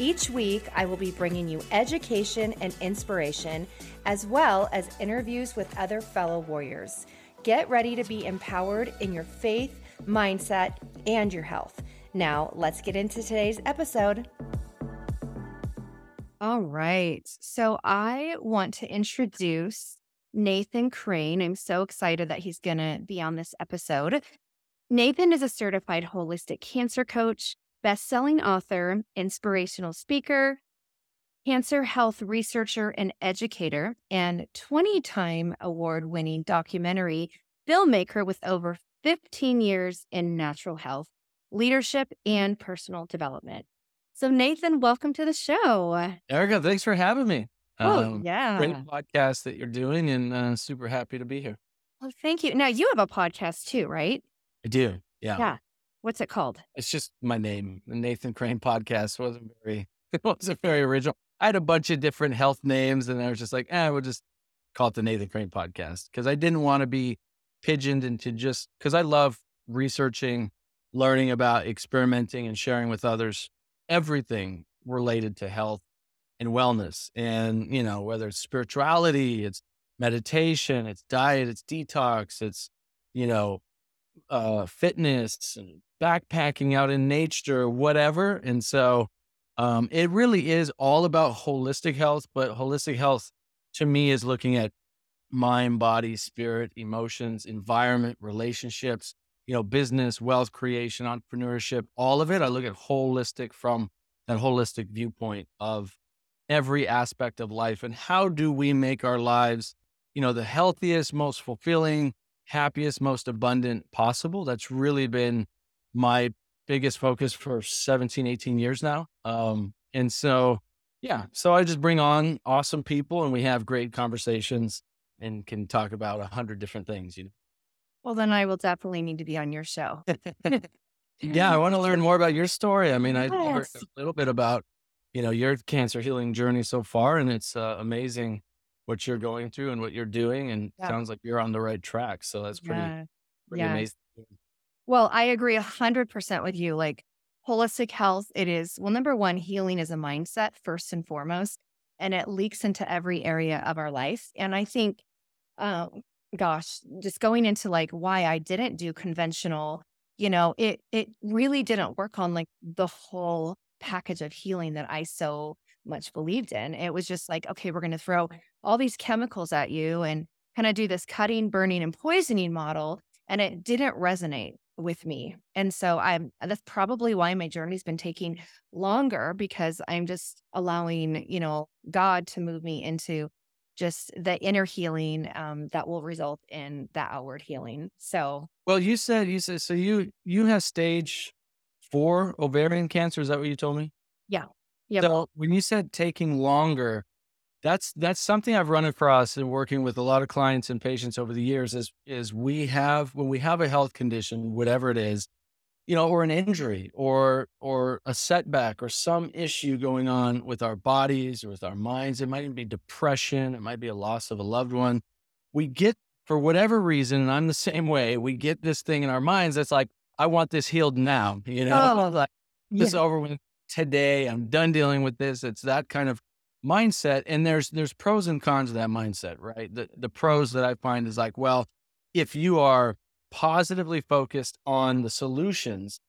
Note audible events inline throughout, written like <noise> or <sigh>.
Each week, I will be bringing you education and inspiration, as well as interviews with other fellow warriors. Get ready to be empowered in your faith, mindset, and your health. Now, let's get into today's episode. All right. So, I want to introduce Nathan Crane. I'm so excited that he's going to be on this episode. Nathan is a certified holistic cancer coach, best-selling author, inspirational speaker, cancer health researcher and educator, and 20-time award-winning documentary filmmaker with over 15 years in natural health, leadership, and personal development. So, Nathan, welcome to the show. Erica, thanks for having me. Oh, um, yeah. Great podcast that you're doing, and uh, super happy to be here. Well, thank you. Now, you have a podcast too, right? I do. Yeah. Yeah. What's it called? It's just my name. The Nathan Crane podcast wasn't very <laughs> it wasn't very original. I had a bunch of different health names and I was just like, eh, we'll just call it the Nathan Crane podcast. Cause I didn't want to be pigeoned into just because I love researching, learning about experimenting and sharing with others everything related to health and wellness. And, you know, whether it's spirituality, it's meditation, it's diet, it's detox, it's, you know, uh, fitness and backpacking out in nature, whatever. And so um, it really is all about holistic health, but holistic health to me is looking at mind, body, spirit, emotions, environment, relationships, you know, business, wealth creation, entrepreneurship, all of it. I look at holistic from that holistic viewpoint of every aspect of life and how do we make our lives, you know, the healthiest, most fulfilling, happiest, most abundant possible. That's really been my biggest focus for 17, 18 years now. Um, and so, yeah, so I just bring on awesome people and we have great conversations and can talk about a hundred different things, you know. Well, then I will definitely need to be on your show. <laughs> yeah, I want to learn more about your story. I mean, yes. I heard a little bit about, you know, your cancer healing journey so far, and it's uh, amazing what you're going through and what you're doing. And yeah. sounds like you're on the right track. So that's pretty, yeah. pretty yeah. amazing. Well, I agree a hundred percent with you. Like holistic health, it is well, number one, healing is a mindset first and foremost, and it leaks into every area of our life. And I think, um, gosh, just going into like why I didn't do conventional, you know, it it really didn't work on like the whole package of healing that I so much believed in. It was just like, okay, we're going to throw all these chemicals at you and kind of do this cutting, burning, and poisoning model. And it didn't resonate with me. And so I'm that's probably why my journey's been taking longer because I'm just allowing, you know, God to move me into just the inner healing um, that will result in that outward healing. So, well, you said you said so you you have stage four ovarian cancer. Is that what you told me? Yeah. Yeah. So when you said taking longer, that's that's something I've run across in working with a lot of clients and patients over the years is is we have when we have a health condition, whatever it is, you know, or an injury or or a setback or some issue going on with our bodies or with our minds. It might even be depression, it might be a loss of a loved one. We get for whatever reason, and I'm the <laughs> same way, we get this thing in our minds that's like, I want this healed now, you know, oh, like this over with today. I'm done dealing with this. It's that kind of mindset. And there's there's pros and cons of that mindset, right? The the pros that I find is like, well, if you are positively focused on the solutions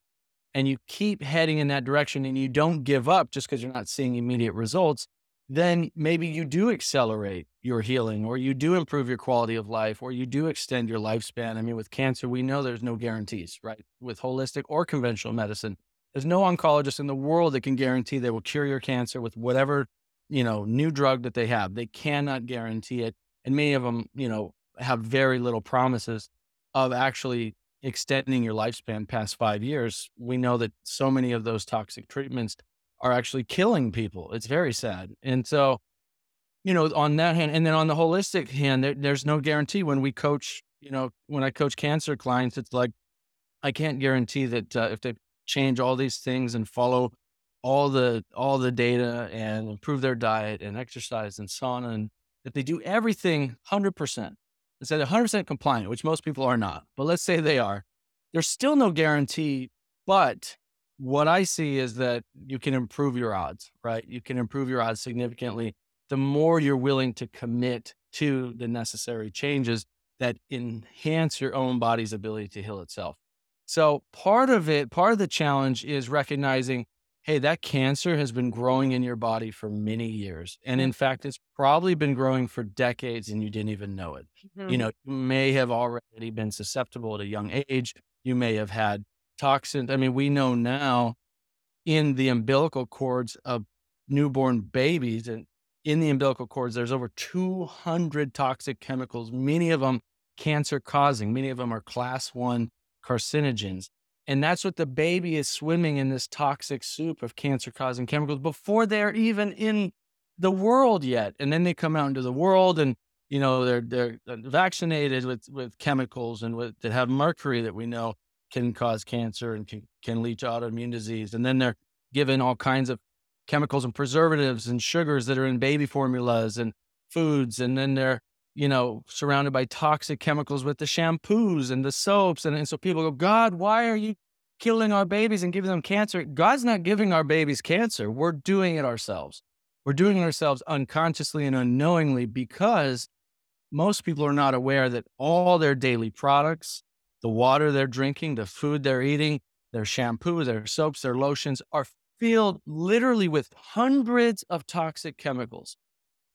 and you keep heading in that direction and you don't give up just because you're not seeing immediate results, then maybe you do accelerate your healing or you do improve your quality of life or you do extend your lifespan. I mean, with cancer, we know there's no guarantees, right? With holistic or conventional medicine, there's no oncologist in the world that can guarantee they will cure your cancer with whatever, you know, new drug that they have. They cannot guarantee it. And many of them, you know, have very little promises of actually extending your lifespan past five years. We know that so many of those toxic treatments are actually killing people. It's very sad. And so you know, on that hand, and then on the holistic hand, there, there's no guarantee when we coach, you know, when I coach cancer clients, it's like, I can't guarantee that uh, if they change all these things and follow all the all the data and improve their diet and exercise and sauna and if they do everything 100% instead of 100% compliant which most people are not but let's say they are there's still no guarantee but what i see is that you can improve your odds right? You can improve your odds significantly the more you're willing to commit to the necessary changes that enhance your own body's ability to heal itself. So part of it part of the challenge is recognizing hey, that cancer has been growing in your body for many years. And in fact, it's probably been growing for decades and you didn't even know it. Mm-hmm. You know, you may have already been susceptible at a young age. You may have had toxins. I mean, we know now in the umbilical cords of newborn babies and in the umbilical cords, there's over 200 toxic chemicals, many of them cancer causing, many of them are class one carcinogens. And that's what the baby is swimming in this toxic soup of cancer causing chemicals before they're even in the world yet. And then they come out into the world and, you know, they're, they're uh, vaccinated with, with chemicals and with, that have mercury that we know can cause cancer and can, can lead to autoimmune disease. And then they're given all kinds of chemicals and preservatives and sugars that are in baby formulas and foods. And then they're you know, surrounded by toxic chemicals with the shampoos and the soaps. And, and so people go, God, why are you killing our babies and giving them cancer? God's not giving our babies cancer. We're doing it ourselves. We're doing it ourselves unconsciously and unknowingly because most people are not aware that all their daily products, the water they're drinking, the food they're eating, their shampoo, their soaps, their lotions are filled literally with hundreds of toxic chemicals.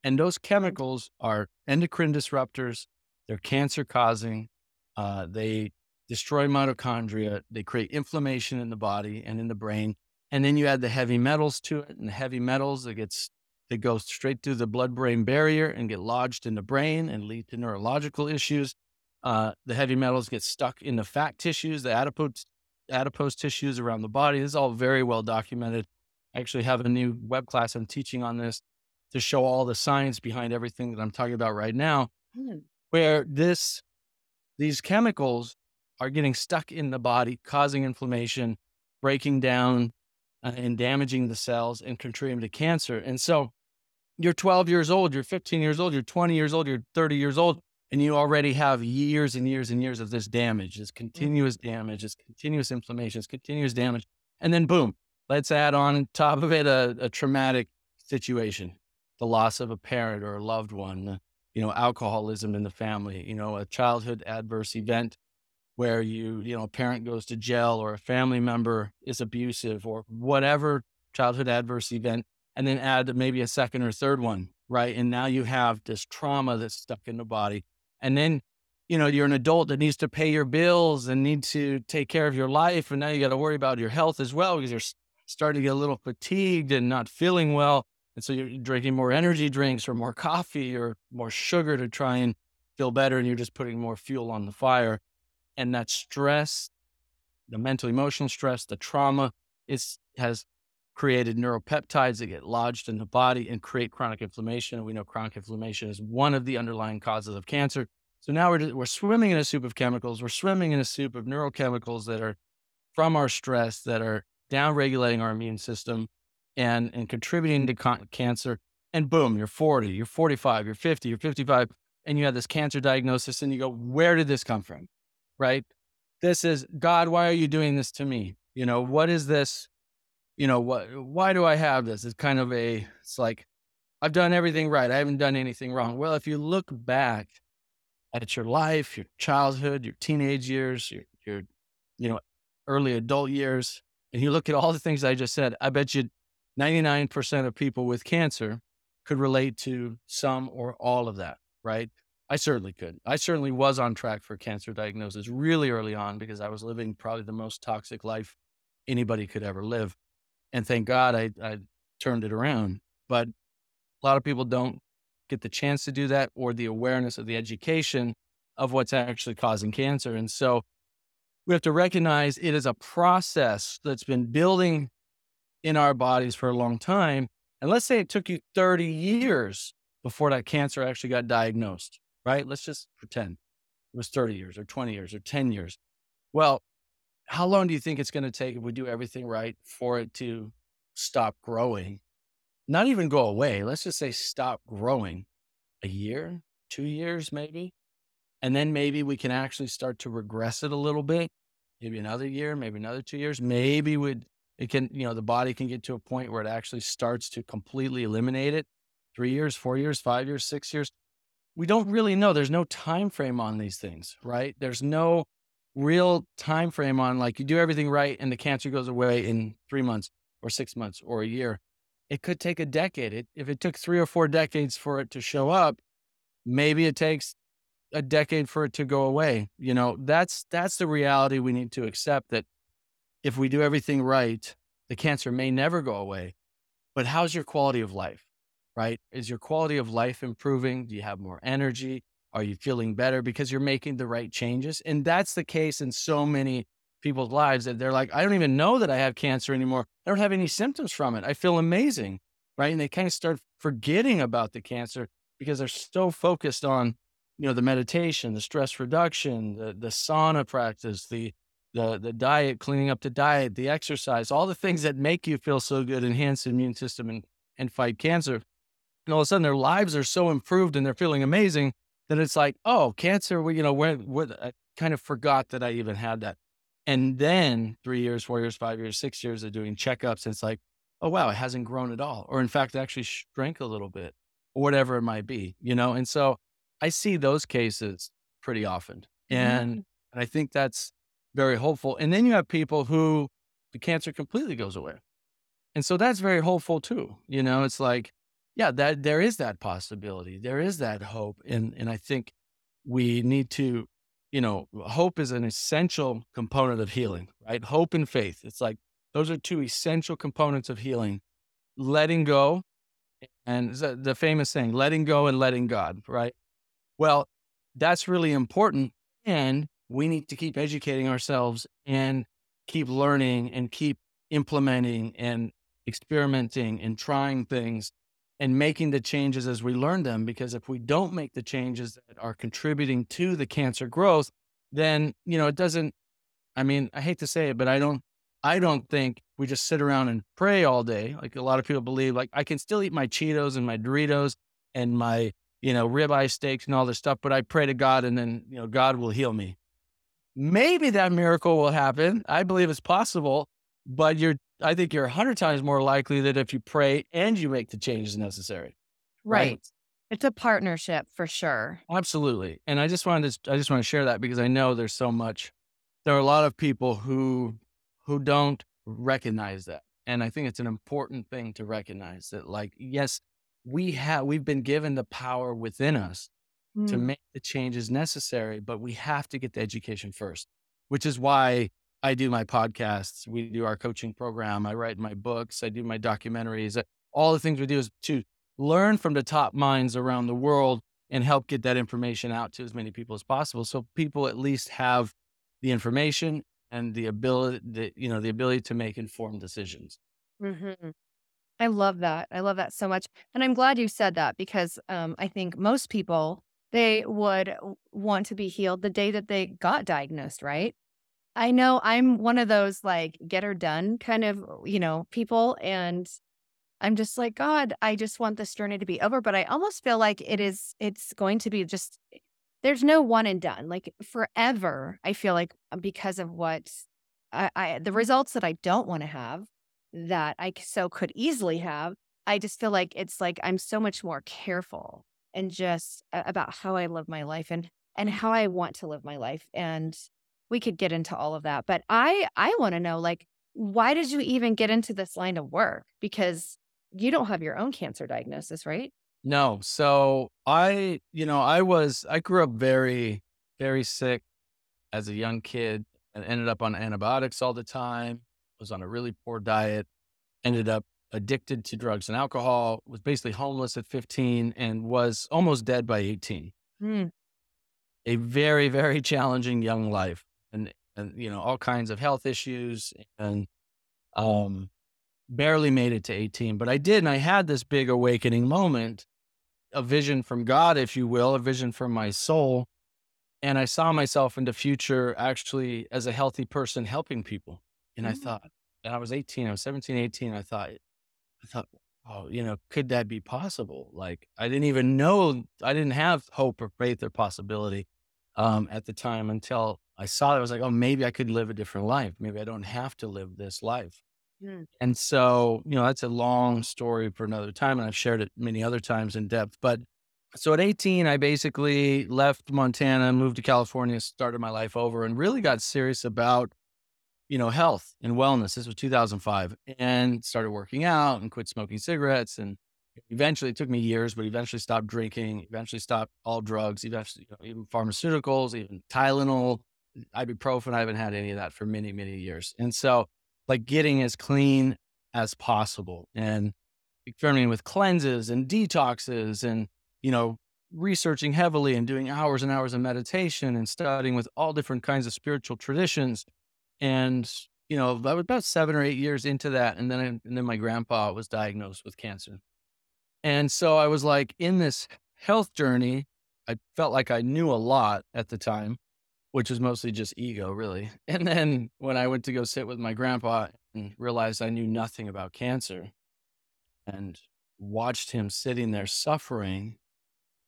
And those chemicals are endocrine disruptors. They're cancer causing. Uh, they destroy mitochondria. They create inflammation in the body and in the brain. And then you add the heavy metals to it, and the heavy metals that gets that go straight through the blood-brain barrier and get lodged in the brain and lead to neurological issues. Uh, the heavy metals get stuck in the fat tissues, the adipose adipose tissues around the body. This is all very well documented. I actually have a new web class I'm teaching on this to show all the science behind everything that I'm talking about right now, mm. where this these chemicals are getting stuck in the body, causing inflammation, breaking down uh, and damaging the cells and contributing to cancer. And so you're 12 years old, you're 15 years old, you're 20 years old, you're 30 years old, and you already have years and years and years of this damage, this mm. continuous damage, this continuous inflammation, this continuous damage. And then boom, let's add on top of it a, a traumatic situation the loss of a parent or a loved one, you know, alcoholism in the family, you know, a childhood adverse event where you, you know, a parent goes to jail or a family member is abusive or whatever childhood adverse event, and then add maybe a second or third one, right? And now you have this trauma that's stuck in the body. And then, you know, you're an adult that needs to pay your bills and need to take care of your life. And now you got to worry about your health as well because you're starting to get a little fatigued and not feeling well. And so you're drinking more energy drinks or more coffee or more sugar to try and feel better. And you're just putting more fuel on the fire. And that stress, the mental emotional stress, the trauma is has created neuropeptides that get lodged in the body and create chronic inflammation. And we know chronic inflammation is one of the underlying causes of cancer. So now we're, we're swimming in a soup of chemicals. We're swimming in a soup of neurochemicals that are from our stress, that are down regulating our immune system, and and contributing to con- cancer and boom you're 40 you're 45 you're 50 you're 55 and you have this cancer diagnosis and you go where did this come from? Right? This is god why are you doing this to me? You know what is this? You know what why do i have this? It's kind of a it's like i've done everything right. I haven't done anything wrong. Well if you look back at your life your childhood your teenage years your your you know early adult years and you look at all the things i just said i bet you 99% of people with cancer could relate to some or all of that, right? I certainly could. I certainly was on track for cancer diagnosis really early on because I was living probably the most toxic life anybody could ever live. And thank God I, I turned it around. But a lot of people don't get the chance to do that or the awareness of the education of what's actually causing cancer. And so we have to recognize it is a process that's been building in our bodies for a long time. And let's say it took you 30 years before that cancer actually got diagnosed, right? Let's just pretend it was 30 years or 20 years or 10 years. Well, how long do you think it's going to take if we do everything right for it to stop growing? Not even go away. Let's just say stop growing a year, two years, maybe. And then maybe we can actually start to regress it a little bit, maybe another year, maybe another two years. Maybe would it can, you know, the body can get to a point where it actually starts to completely eliminate it. Three years, four years, five years, six years. We don't really know. There's no time frame on these things, right? There's no real time frame on like you do everything right and the cancer goes away in three months or six months or a year. It could take a decade. It, if it took three or four decades for it to show up, maybe it takes a decade for it to go away. You know, that's that's the reality we need to accept that if we do everything right, the cancer may never go away. But how's your quality of life? Right? Is your quality of life improving? Do you have more energy? Are you feeling better because you're making the right changes? And that's the case in so many people's lives that they're like, I don't even know that I have cancer anymore. I don't have any symptoms from it. I feel amazing. Right. And they kind of start forgetting about the cancer because they're so focused on, you know, the meditation, the stress reduction, the, the sauna practice, the, the, the diet, cleaning up the diet, the exercise, all the things that make you feel so good, enhance the immune system and, and fight cancer. And all of a sudden their lives are so improved and they're feeling amazing that it's like, oh, cancer, well, you know, where, where, I kind of forgot that I even had that. And then three years, four years, five years, six years of doing checkups, and it's like, oh, wow, it hasn't grown at all. Or in fact, actually shrank a little bit, or whatever it might be, you know? And so I see those cases pretty often. And, mm-hmm. and I think that's very hopeful. And then you have people who the cancer completely goes away. And so that's very hopeful too. You know, it's like, yeah, that there is that possibility. There is that hope. And and I think we need to, you know, hope is an essential component of healing, right? Hope and faith. It's like those are two essential components of healing. Letting go and the famous saying, letting go and letting God, right? Well, that's really important. And we need to keep educating ourselves and keep learning and keep implementing and experimenting and trying things and making the changes as we learn them. Because if we don't make the changes that are contributing to the cancer growth, then, you know, it doesn't, I mean, I hate to say it, but I don't, I don't think we just sit around and pray all day. Like a lot of people believe, like I can still eat my Cheetos and my Doritos and my, you know, ribeye steaks and all this stuff, but I pray to God and then, you know, God will heal me. Maybe that miracle will happen. I believe it's possible, but you're I think you're a hundred times more likely that if you pray and you make the changes necessary. Right. right. It's a partnership for sure. Absolutely. And I just wanted to I just want to share that because I know there's so much there are a lot of people who who don't recognize that. And I think it's an important thing to recognize that like yes, we have we've been given the power within us mm. to make the changes necessary, but we have to get the education first, which is why I do my podcasts. We do our coaching program. I write my books. I do my documentaries. Uh, all the things we do is to learn from the top minds around the world and help get that information out to as many people as possible. So people at least have the information and the ability, the, you know, the ability to make informed decisions. Mm-hmm. I love that. I love that so much. And I'm glad you said that because um, I think most people, they would want to be healed the day that they got diagnosed, right? I know I'm one of those like get her done kind of, you know, people. And I'm just like, God, I just want this journey to be over. But I almost feel like it is, it's going to be just, there's no one and done. Like forever, I feel like uh, because of what I, I the results that I don't want to have that I so could easily have, I just feel like it's like I'm so much more careful and just about how I live my life and and mm. how I want to live my life. And we could get into all of that. But I I want to know like why did you even get into this line of work? Because you don't have your own cancer diagnosis, right? No. So I, you know, I was I grew up very very sick as a young kid and ended up on antibiotics all the time. Was on a really poor diet. Ended up addicted to drugs and alcohol. Was basically homeless at 15 and was almost dead by 18. Hmm. A very very challenging young life and and you know all kinds of health issues and um barely made it to 18 but i did and i had this big awakening moment a vision from God, if you will, a vision from my soul. And I saw myself in the future actually as a healthy person helping people. And I Mm. thought, and I was 18, I was 17, 18. I thought, I thought, oh, you know, could that be possible? Like, I didn't even know, I didn't have hope or faith or possibility um, at the time until I saw it. I was like, oh, maybe I could live a different life. Maybe I don't have to live this life. Mm. And so, you know, that's a long story for another time. And I've shared it many other times in depth. But so at 18, I basically left Montana, moved to California, started my life over, and really got serious about, you know, health and wellness. This was 2005 and started working out and quit smoking cigarettes. And eventually, it took me years, but eventually stopped drinking, eventually stopped all drugs, eventually, you know, even pharmaceuticals, even Tylenol, ibuprofen. I haven't had any of that for many, many years. And so, like getting as clean as possible and experimenting with cleanses and detoxes and, you know, researching heavily and doing hours and hours of meditation and studying with all different kinds of spiritual traditions. And, you know, I was about seven or eight years into that. And then, I, and then my grandpa was diagnosed with cancer. And so I was like in this health journey. I felt like I knew a lot at the time which was mostly just ego, really. <laughs> And then when I went to go sit with my grandpa and realized I knew nothing about cancer and watched him sitting there suffering,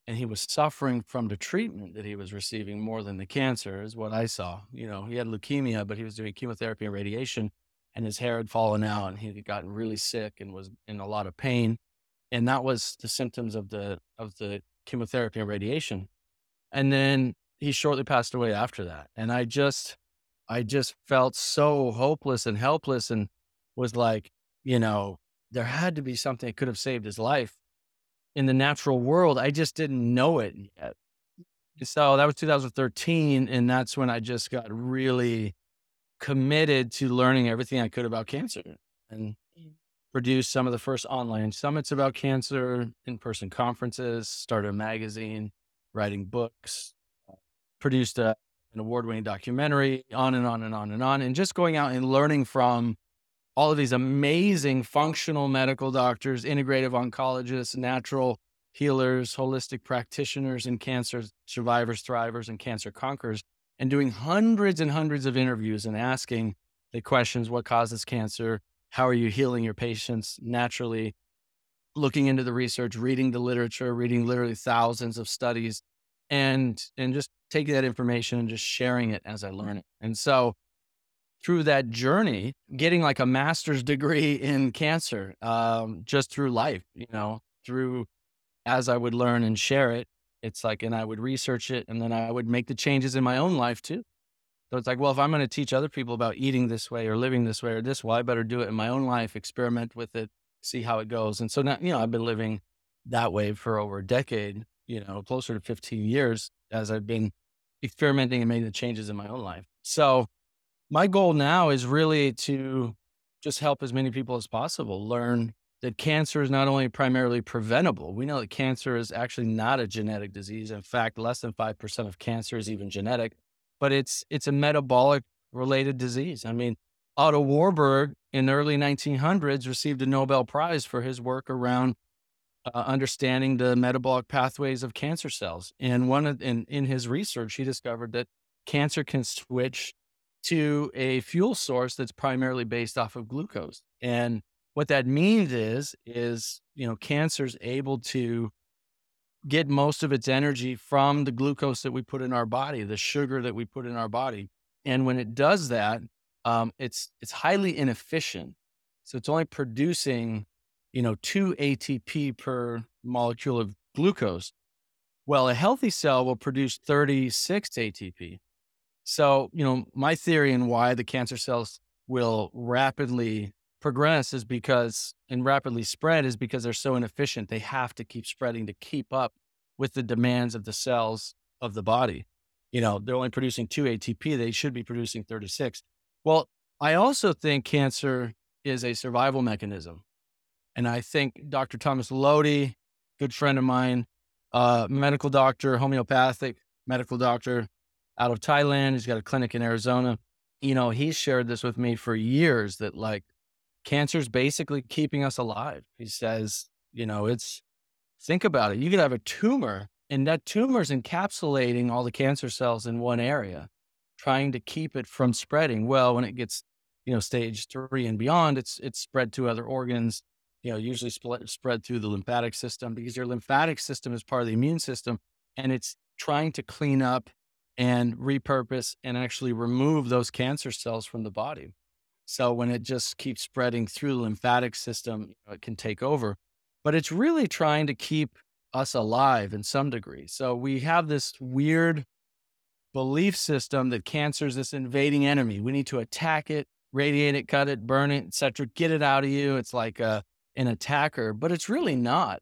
and he was suffering from the treatment that he was receiving more than the cancer, is what I saw. You know, he had leukemia, but he was doing chemotherapy and radiation, and his hair had fallen out, and he had gotten really sick and was in a lot of pain. And that was the symptoms of the of the chemotherapy and radiation. And then he shortly passed away after that. And I just, I just felt so hopeless and helpless and was like, you know, there had to be something that could have saved his life in the natural world. I just didn't know it yet. So that was 2013. And that's when I just got really committed to learning everything I could about cancer and mm. produced some of the first online summits about cancer, in person conferences, started a magazine, writing books, produced a, an award winning documentary, on and on and on and on. And just going out and learning from all of these amazing functional medical doctors, integrative oncologists, natural healers, holistic practitioners, and cancer survivors, thrivers, and cancer conquerors, and doing hundreds and hundreds of interviews and asking the questions what causes cancer? How are you healing your patients naturally? Looking into the research, reading the literature, reading literally thousands of studies, and and just taking that information and just sharing it as I learn it. And so through that journey, getting like a master's degree in cancer, um, just through life, you know, through as I would learn and share it, it's like, and I would research it and then I would make the changes in my own life too. So it's like, well, if I'm going to teach other people about eating this way or living this way or this way, I better do it in my own life, experiment with it, see how it goes. And so now, you know, I've been living that way for over a decade, you know, closer to 15 years as I've been experimenting and making the changes in my own life. So my goal now is really to just help as many people as possible learn that cancer is not only primarily preventable. We know that cancer is actually not a genetic disease. In fact, less than 5% of cancer is even genetic, but it's it's a metabolic related disease. I mean, Otto Warburg in the early 1900s received a Nobel Prize for his work around uh, understanding the metabolic pathways of cancer cells. And one of, in, in his research, he discovered that cancer can switch to a fuel source that's primarily based off of glucose. And what that means is, is, you know, cancer's able to get most of its energy from the glucose that we put in our body, the sugar that we put in our body. And when it does that, um, it's, it's highly inefficient. So it's only producing you know, two ATP per molecule of glucose. Well, a healthy cell will produce 36 ATP. So, you know, my theory and why the cancer cells will rapidly progress is because and rapidly spread is because they're so inefficient. They have to keep spreading to keep up with the demands of the cells of the body. You know, they're only producing two ATP, they should be producing 36. Well, I also think cancer is a survival mechanism. And I think Dr. Thomas Lodi, good friend of mine, uh, medical doctor, homeopathic medical doctor out of Thailand. He's got a clinic in Arizona. You know, he shared this with me for years that like cancer is basically keeping us alive. He says, you know, it's think about it. You could have a tumor and that tumor is encapsulating all the cancer cells in one area, trying to keep it from spreading. Well, when it gets, you know, stage three and beyond, it's it's spread to other organs, you know, usually spread through the lymphatic system because your lymphatic system is part of the immune system and it's trying to clean up and repurpose and actually remove those cancer cells from the body. So when it just keeps spreading through the lymphatic system, uh, it can take over. But it's really trying to keep us alive in some degree. So we have this weird belief system that cancer is this invading enemy. We need to attack it, radiate it, cut it, burn it, etc. Get it out of you. It's like a, an attacker, but it's really not.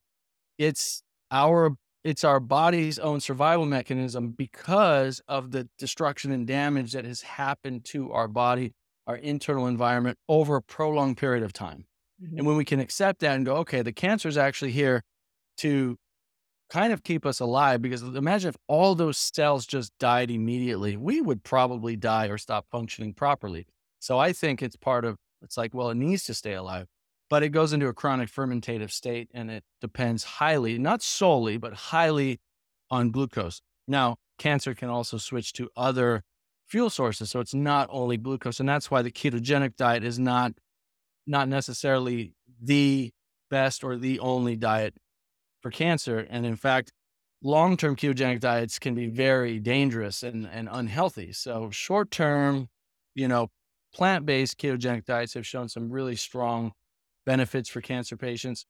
It's our it's our body's own survival mechanism because of the destruction and damage that has happened to our body, our internal environment over a prolonged period of time. Mm-hmm. And when we can accept that and go, okay, the cancer is actually here to kind of keep us alive because imagine if all those cells just died immediately, we would probably die or stop functioning properly. So I think it's part of it's like, well, it needs to stay alive, but it goes into a chronic fermentative state and it depends highly, not solely, but highly on glucose. Now, cancer can also switch to other fuel sources. So it's not only glucose. And that's why the ketogenic diet is not not necessarily the best or the only diet for cancer. And in fact, long term ketogenic diets can be very dangerous and, and unhealthy. So, short term, you know, plant based ketogenic diets have shown some really strong benefits for cancer patients.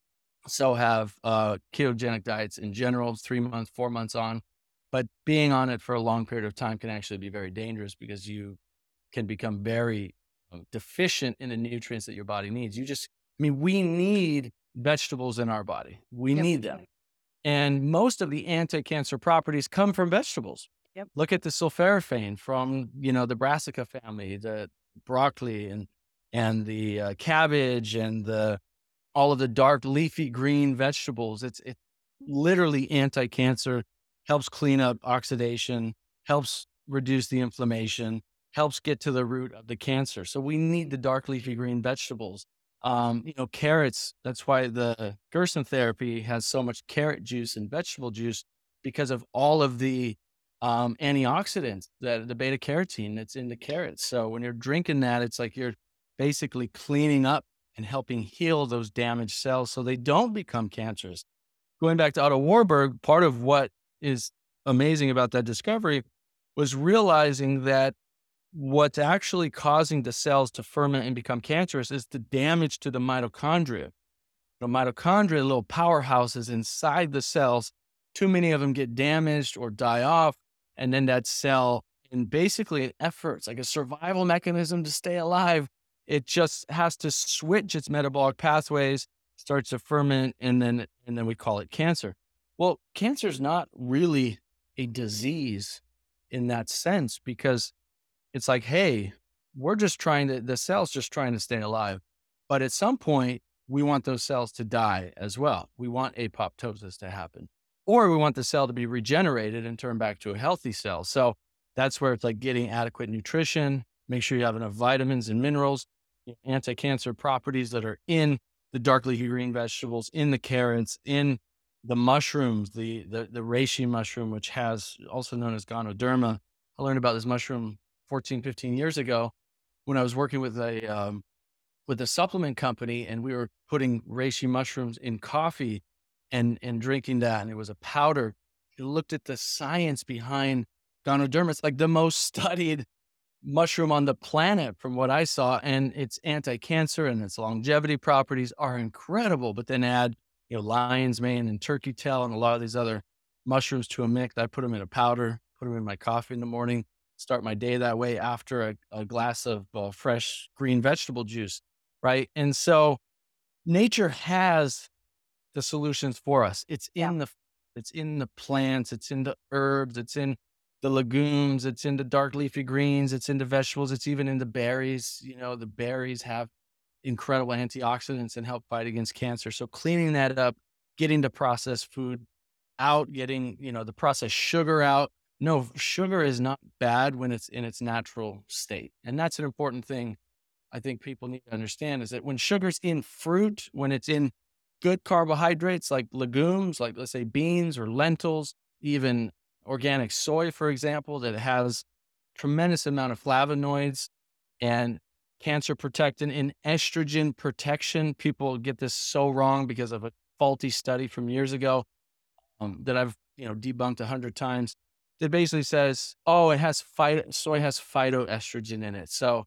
So have uh, ketogenic diets in general, three months, four months on. But being on it for a long period of time can actually be very dangerous because you can become very um, deficient in the nutrients that your body needs. You just, I mean, we need vegetables in our body. We yep. need them. And most of the anti-cancer properties come from vegetables. Yep. Look at the sulforaphane from, you know, the brassica family, the broccoli and and the uh, cabbage and the all of the dark leafy green vegetables. It's it literally anti-cancer, helps clean up oxidation, helps reduce the inflammation, helps get to the root of the cancer. So we need the dark leafy green vegetables. Um, you know, carrots, that's why the Gerson therapy has so much carrot juice and vegetable juice because of all of the um, antioxidants, that the beta carotene that's in the carrots. So when you're drinking that, it's like you're basically cleaning up and helping heal those damaged cells so they don't become cancerous. Going back to Otto Warburg, part of what is amazing about that discovery was realizing that what's actually causing the cells to ferment and become cancerous is the damage to the mitochondria. The mitochondria, little powerhouses inside the cells, too many of them get damaged or die off. And then that cell, in basically an effort, like a survival mechanism to stay alive, it just has to switch its metabolic pathways, starts to ferment, and then and then we call it cancer. Well, cancer is not really a disease in that sense because it's like, hey, we're just trying to, the cell's just trying to stay alive. But at some point, we want those cells to die as well. We want apoptosis to happen, or we want the cell to be regenerated and turn back to a healthy cell. So that's where it's like getting adequate nutrition, make sure you have enough vitamins and minerals, anti cancer properties that are in the dark leafy green vegetables, in the carrots, in the mushrooms, the, the, the reishi mushroom, which has also known as ganoderma. I learned about this mushroom 14, 15 years ago when I was working with a, um, with a supplement company and we were putting reishi mushrooms in coffee and, and drinking that. And it was a powder. It looked at the science behind ganoderma. It's like the most <laughs> studied mushroom on the planet from what I saw. And its anti-cancer and its longevity properties are incredible. But then add, you know, lion's mane and turkey tail and a lot of these other mushrooms to a mix. I put them in a powder, put them in my coffee in the morning start my day that way after a, a glass of uh, fresh green vegetable juice, right? And so nature has the solutions for us. It's in yeah. the it's in the plants, it's in the herbs, it's in the legumes, it's in the dark leafy greens, it's in the vegetables, it's even in the berries. You know, the berries have incredible antioxidants and help fight against cancer. So cleaning that up, getting the processed food out, getting, you know, the processed sugar out, no, sugar is not bad when it's in its natural state. And that's an important thing I think people need to understand is that when sugar's in fruit, when it's in good carbohydrates like legumes, like let's say beans or lentils, even organic soy, for example, that has tremendous amount of flavonoids and cancer protectant and estrogen protection. People get this so wrong because of a faulty study from years ago um, that I've you know debunked a hundred times. That basically says, oh, it has phyto, soy has phytoestrogen in it, so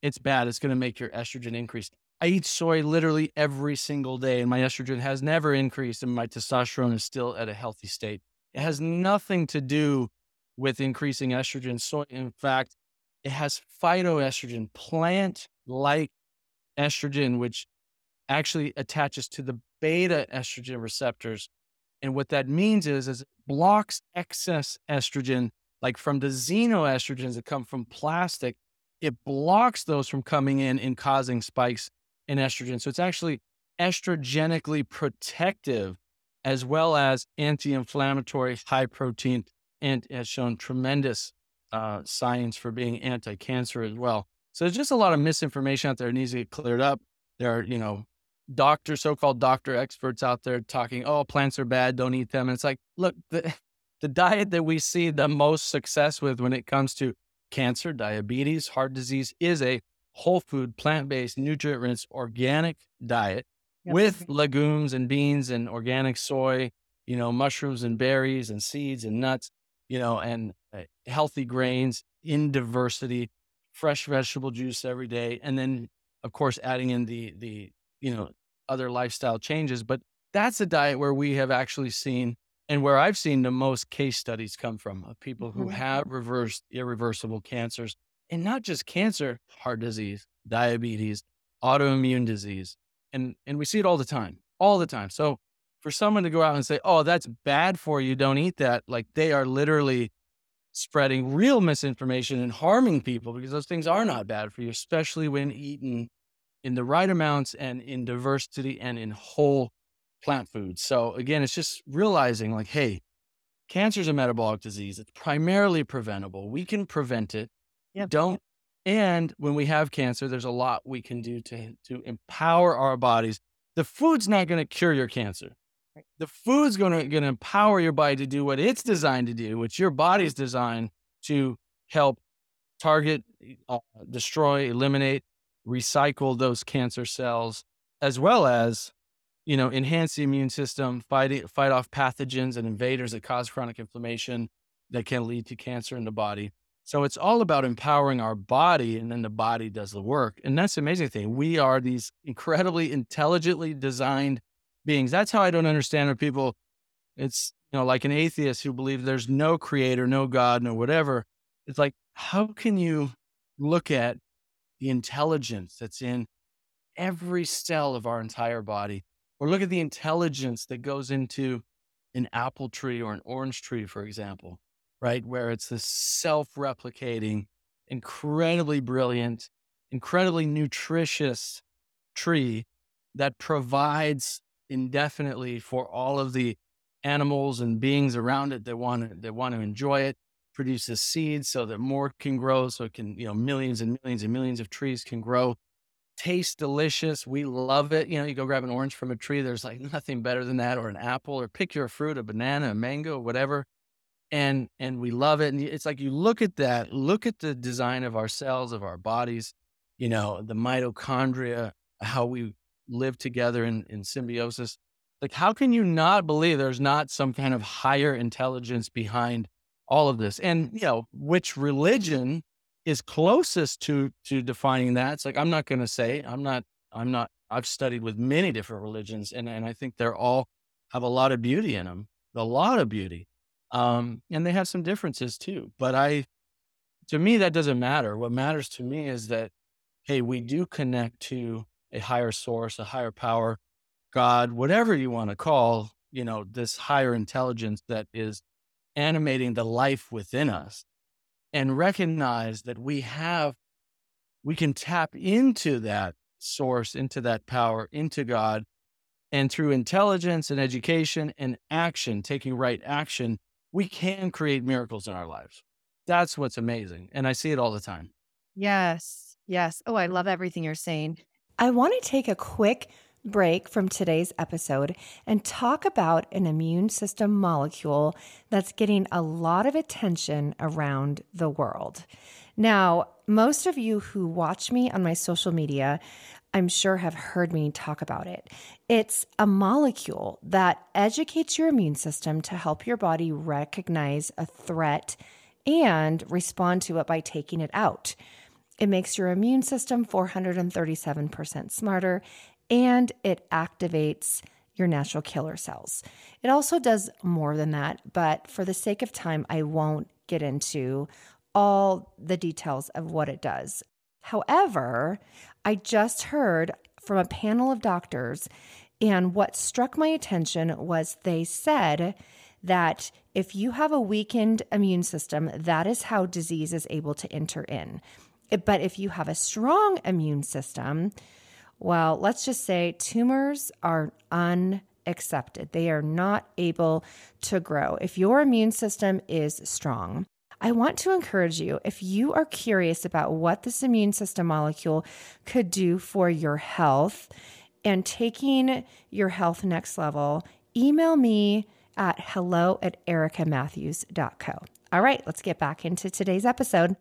it's bad. It's going to make your estrogen increase. I eat soy literally every single day, and my estrogen has never increased, and my testosterone is still at a healthy state. It has nothing to do with increasing estrogen. So, in fact, it has phytoestrogen, plant like estrogen, which actually attaches to the beta estrogen receptors. And what that means is, is it blocks excess estrogen, like from the xenoestrogens that come from plastic. It blocks those from coming in and causing spikes in estrogen. So it's actually estrogenically protective as well as anti-inflammatory, high protein, and has shown tremendous uh, science for being anti-cancer as well. So there's just a lot of misinformation out there that needs to get cleared up. There are, you know, doctor, so-called doctor experts out there talking, oh, plants are bad, don't eat them. And it's like, look, the, <laughs> the diet that we see the most success with when it comes to cancer, diabetes, heart disease is a whole food, plant-based, nutrient-rich, organic diet yep. with legumes and beans and organic soy, you know, mushrooms and berries and seeds and nuts, you know, and uh, healthy grains in diversity, fresh vegetable juice every day, and then of course adding in the the you know other lifestyle changes. But that's a diet where we have actually seen and where I've seen the most case studies come from of people who mm-hmm. have reversed irreversible cancers and not just cancer, heart disease, diabetes, autoimmune disease, and and we see it all the time all the time. So for someone to go out and say oh that's bad for you don't eat that like they are literally spreading real misinformation and harming people because those things are not bad for you especially when eaten in the right amounts and in diversity and in whole plant foods. So again it's just realizing like hey cancer is a metabolic disease. It's primarily preventable. We can prevent it. Yep. don't and when we have cancer, there's a lot we can do to, to empower our bodies. The food's not going to cure your cancer. The food's going to, going to empower your body to do what it's designed to do, which your body's designed to help target, uh, destroy, eliminate, recycle those cancer cells, as well as, you know, enhance the immune system, fight, fight off pathogens and invaders that cause chronic inflammation that can lead to cancer in the body. So it's all about empowering our body and then the body does the work. And that's the amazing thing. We are these incredibly intelligently designed beings. That's how I don't understand when people, it's, you know, like an atheist who believes there's no creator, no God, no whatever. It's like, how can you look at the intelligence that's in every cell of our entire body or look at the intelligence that goes into an apple tree or an orange tree, for example? Right? Where it's this self replicating, incredibly brilliant, incredibly nutritious tree that provides indefinitely for all of the animals and beings around it that want to, that want to enjoy it produces seeds so that more can grow so it can you know millions and millions and millions of trees can grow tastes delicious we love it you know you go grab an orange from a tree there's like <laughs> nothing better than that or an apple or pick your fruit a banana a mango whatever and and we love it and it's like you look at that look at the design of our cells of our bodies you know the mitochondria how we live together in, in symbiosis. Like how can you not believe there's not some kind of higher intelligence behind all of this? And you know which religion is closest to to defining that? It's like i'm not going to say i'm not i'm not i've studied with many different religions and and i think they're all have a lot of beauty in them a lot of beauty um, and they have some differences too. But I, to me, that doesn't matter. What matters to me is that, hey, we do connect to a higher source, a higher power, God, whatever you want to call, you know, this higher intelligence that is animating the life within us and recognize that we have, we can tap into that source, into that power, into God. And through intelligence and education and action, taking right action, we can create miracles in our lives. That's what's amazing. And I see it all the time. Yes. Yes. Oh, I love everything you're saying. I want to take a quick break from today's episode and talk about an immune system molecule that's getting a lot of attention around the world. Now, most of you who watch me on my social media, I'm sure have heard me talk about it. It's a molecule that educates your immune system to help your body recognize a threat and respond to it by taking it out. It makes your immune system 437% smarter and it activates your natural killer cells. It also does more than that, but for the sake of time, I won't get into all the details of what it does. However, I just heard from a panel of doctors, and what struck my attention was they said that if you have a weakened immune system, that is how disease is able to enter in. But if you have a strong immune system, well, let's just say tumors are unaccepted. They are not able to grow. If your immune system is strong, I want to encourage you if you are curious about what this immune system molecule could do for your health and taking your health next level, email me at hello at ericamatthews.co. All right, let's get back into today's episode.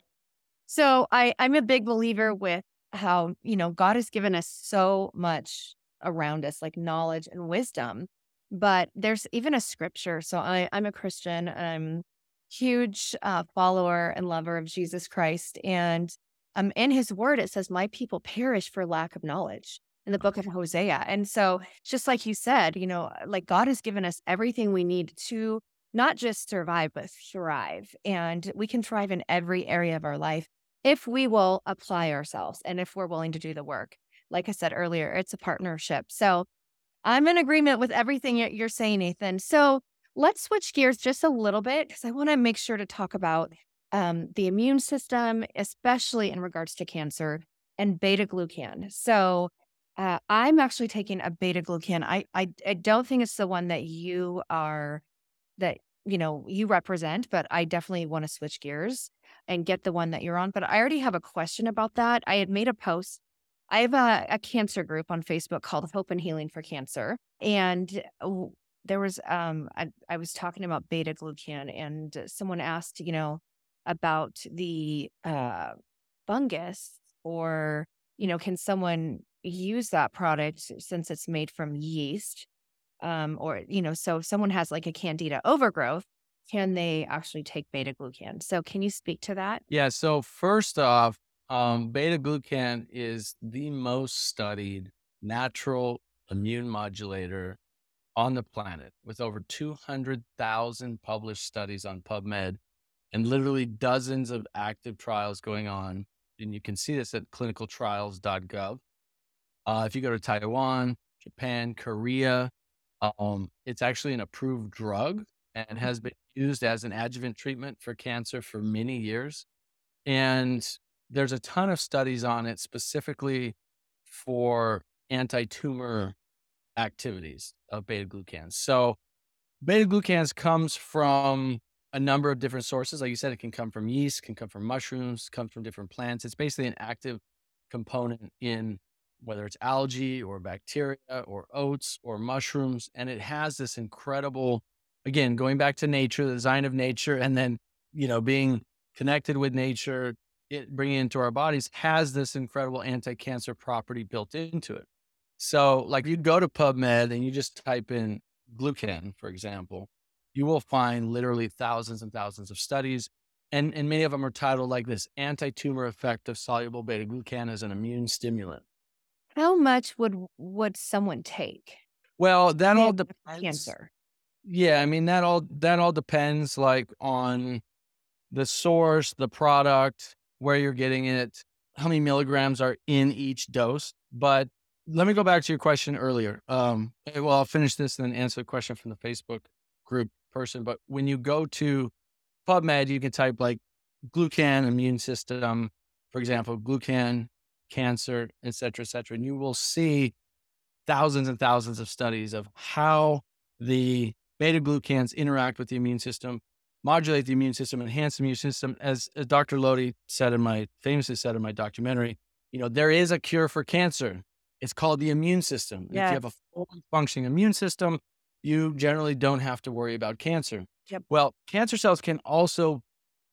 So I, I'm a big believer with how, you know, God has given us so much around us, like knowledge and wisdom. But there's even a scripture. So I, I'm a Christian. I'm huge uh, follower and lover of Jesus Christ. And um, in his word, it says, My people perish for lack of knowledge in the book of Hosea. And so, just like you said, you know, like God has given us everything we need to not just survive, but thrive. And we can thrive in every area of our life if we will apply ourselves and if we're willing to do the work. Like I said earlier, it's a partnership. So I'm in agreement with everything you're saying, Nathan. So let's switch gears just a little bit because I want to make sure to talk about um, the immune system, especially in regards to cancer and beta glucan. So uh, I'm actually taking a beta glucan. I, I I don't think it's the one that you are that you know you represent, but I definitely want to switch gears and get the one that you're on. But I already have a question about that. I had made a post. I have a, a cancer group on Facebook called Hope and Healing for Cancer. And there was, um, I, I was talking about beta glucan, and someone asked, you know, about the uh, fungus or, you know, can someone use that product since it's made from yeast? Um, or, you know, so if someone has like a candida overgrowth, can they actually take beta glucan? So, can you speak to that? Yeah. So, first off, um, beta glucan is the most studied natural immune modulator on the planet with over 200,000 published studies on PubMed and literally dozens of active trials going on. And you can see this at clinicaltrials.gov. Uh, if you go to Taiwan, Japan, Korea, um, it's actually an approved drug and has mm-hmm. been used as an adjuvant treatment for cancer for many years. And there's a ton of studies on it specifically for anti tumor activities of beta glucans. So, beta glucans comes from a number of different sources. Like you said, it can come from yeast, can come from mushrooms, comes from different plants. It's basically an active component in whether it's algae or bacteria or oats or mushrooms. And it has this incredible again, going back to nature, the design of nature, and then, you know, being connected with nature, it, bringing it into our bodies has this incredible anti cancer property built into it. So, like, you go to PubMed and you just type in glucan, for example, you will find literally thousands and thousands of studies. And, and many of them are titled like this anti tumor effect of soluble beta glucan as an immune stimulant. How much would would someone take? Well, that all depends. Cancer. Yeah, I mean that all that all depends like on the source, the product, where you're getting it, how many milligrams are in each dose. But let me go back to your question earlier. Um, eh, well, I'll finish this and then answer the question from the Facebook group person. But when you go to PubMed, you can type like glucan immune system, for example, glucan cancer, et cetera, et cetera, and you will see thousands and thousands of studies of how the beta glucans interact with the immune system, modulate the immune system, enhance the immune system. As, as Dr. Lodi said in my famously said in my documentary, you know, there is a cure for cancer. It's called the immune system. If you have a fully functioning immune system, you generally don't have to worry about cancer. Yep. Well, cancer cells can also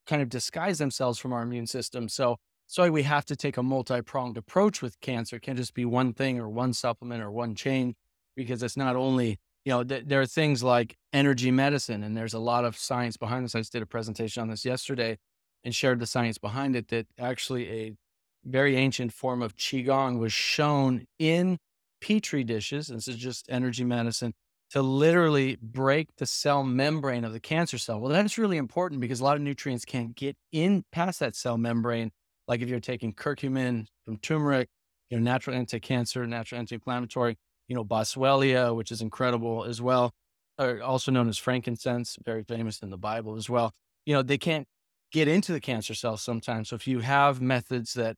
kind of disguise themselves from our immune system. So, so we have to take a multi-pronged approach with cancer. It can't just be one thing or one supplement or one change because it's not only, you know, th- there are things like energy medicine and there's a lot of science behind this. I just did a presentation on this yesterday and shared the science behind it that actually a very ancient form of qigong was shown in petri dishes. This is just energy medicine to literally break the cell membrane of the cancer cell. Well, that's really important because a lot of nutrients can't get in past that cell membrane. Like if you're taking curcumin from turmeric, you know, natural anti-cancer, natural anti-inflammatory, you know, boswellia, which is incredible as well, or also known as frankincense, very famous in the Bible as well. You know, they can't get into the cancer cell sometimes. So if you have methods that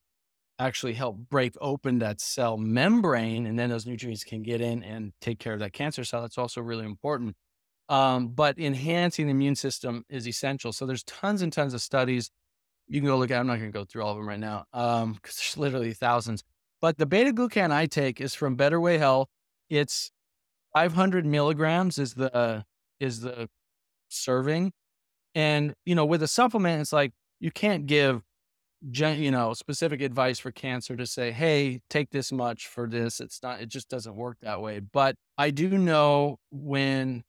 actually help break open that cell membrane and then those nutrients can get in and take care of that cancer cell. That's also really important. Um, but enhancing the immune system is essential. So there's tons and tons of studies. You can go look at. I'm not going to go through all of them right now because there's literally thousands. But the beta glucan I take is from Better Way Health. It's 500 milligrams is the is the serving, and you know with a supplement, it's like you can't give you know, specific advice for cancer to say, hey, take this much for this. It's not, it just doesn't work that way. But I do know when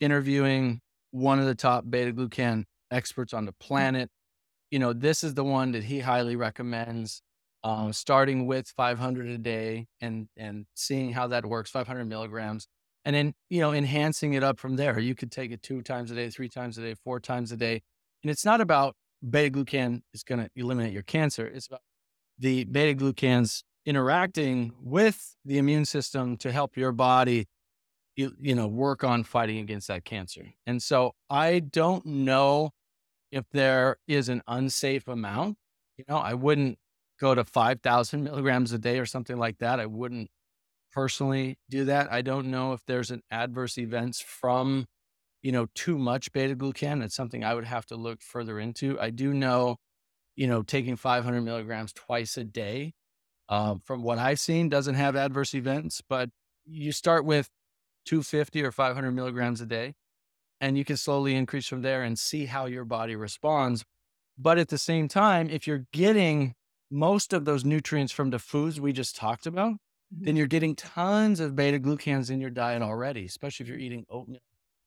interviewing one of the top beta glucan experts on the planet, you know, this is the one that he highly recommends. Um, starting with 500 a day and and seeing how that works, 500 milligrams, and then you know enhancing it up from there. You could take it two times a day, three times a day, four times a day, and it's not about beta glucan is going to eliminate your cancer. It's about the beta glucans interacting with the immune system to help your body, you, you know, work on fighting against that cancer. And so I don't know if there is an unsafe amount. You know, I wouldn't go to 5,000 milligrams a day or something like that. I wouldn't personally do that. I don't know if there's an adverse events from you know, too much beta glucan. It's something I would have to look further into. I do know, you know, taking 500 milligrams twice a day, uh, from what I've seen, doesn't have adverse events. But you start with 250 or 500 milligrams a day, and you can slowly increase from there and see how your body responds. But at the same time, if you're getting most of those nutrients from the foods we just talked about, mm-hmm. then you're getting tons of beta glucans in your diet already, especially if you're eating oatmeal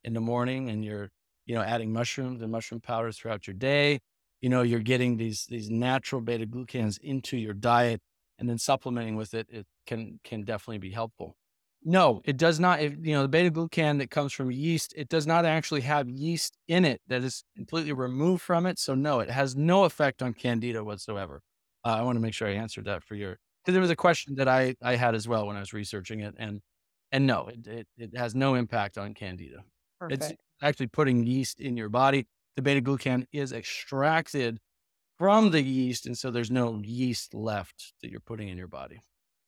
in the morning and you're, you know, adding mushrooms and mushroom powders throughout your day, you know, you're getting these these natural beta glucans into your diet and then supplementing with it, it can can definitely be helpful. No, it does not. If, you know, the beta glucan that comes from yeast, it does not actually have yeast in it that is completely removed from it. So no, it has no effect on candida whatsoever. Uh, I want to make sure I answered that for your because there was a question that I I had as well when I was researching it, and and no, it it, it has no impact on candida. Perfect. It's actually putting yeast in your body. The beta glucan is extracted from the yeast. And so there's no yeast left that you're putting in your body.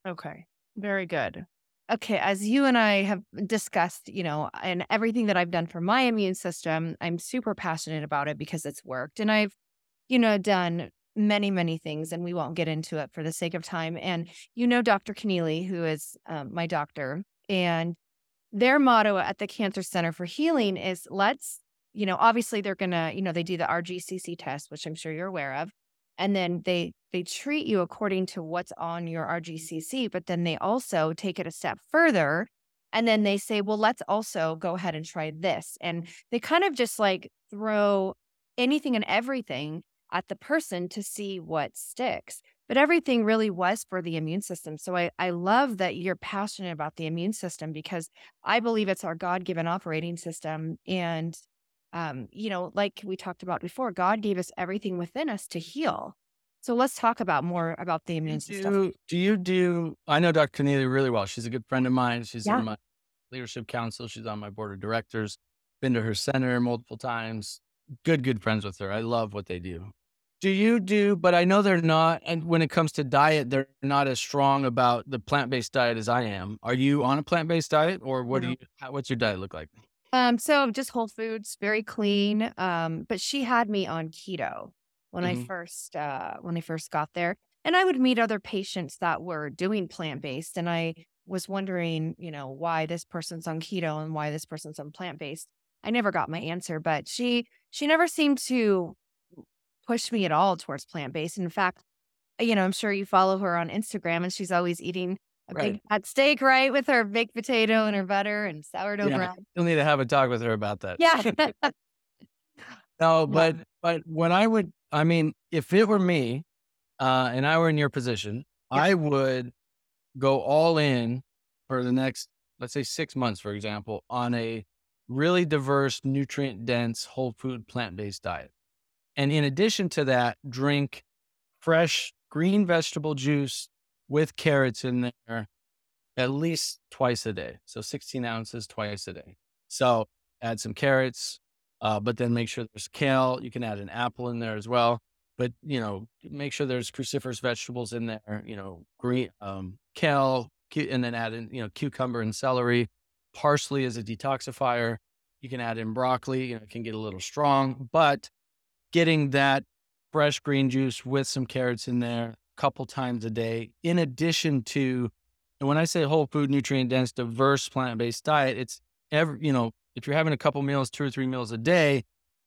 Okay. Very good. Okay. As you and I have discussed, you know, and everything that I've done for my immune system, I'm super passionate about it because it's worked. And I've, you know, done many, many things, and we won't get into it for the sake of time. And you know, Dr. Connealy, who is um, my doctor, and their motto at the Cancer Center for Healing is let's, you know, obviously they're going to, you know, they do the RGCC test, which I'm sure you're aware of. And then they they treat you according to what's on your RGCC, but then they also take it a step further and then they say, well, let's also go ahead and try this. And they kind of just like throw anything and everything at the person to see what sticks but everything really was for the immune system. So I, I love that you're passionate about the immune system because I believe it's our God given operating system. And, um, you know, like we talked about before, God gave us everything within us to heal. So let's talk about more about the immune do, system. Do you do? I know Dr. Connealy really well. She's a good friend of mine. She's yeah. in my leadership council. She's on my board of directors. Been to her center multiple times. Good, good friends with her. I love what they do. Do you do, but I know they're not. And when it comes to diet, they're not as strong about the plant based diet as I am. Are you on a plant based diet or what no. do you, how, what's your diet look like? Um, so just whole foods, very clean. Um, but she had me on keto when mm-hmm. I first, uh, when I first got there. And I would meet other patients that were doing plant based. And I was wondering, you know, why this person's on keto and why this person's on plant based. I never got my answer, but she she never seemed to push me at all towards plant based. In fact, you know, I'm sure you follow her on Instagram and she's always eating a Right. big fat steak, right? With her baked potato and her butter and sourdough Yeah. bread. You'll need to have a talk with her about that. Yeah. <laughs> <laughs> No, but but when I would, I mean, if it were me, uh, and I were in your position, Yeah. I would go all in for the next, let's say, six months, for example, on a really diverse, nutrient dense, whole food, plant based diet. And in addition to that, drink fresh green vegetable juice with carrots in there at least twice a day. So 16 ounces twice a day. So add some carrots, uh, but then make sure there's kale. You can add an apple in there as well. But you know, make sure there's cruciferous vegetables in there. You know, green um, kale, and then add in you know cucumber and celery. Parsley is a detoxifier. You can add in broccoli. You know, it can get a little strong, but getting that fresh green juice with some carrots in there a couple times a day, in addition to, and when I say whole food, nutrient dense, diverse plant based diet, it's every, you know, if you're having a couple meals, two or three meals a day,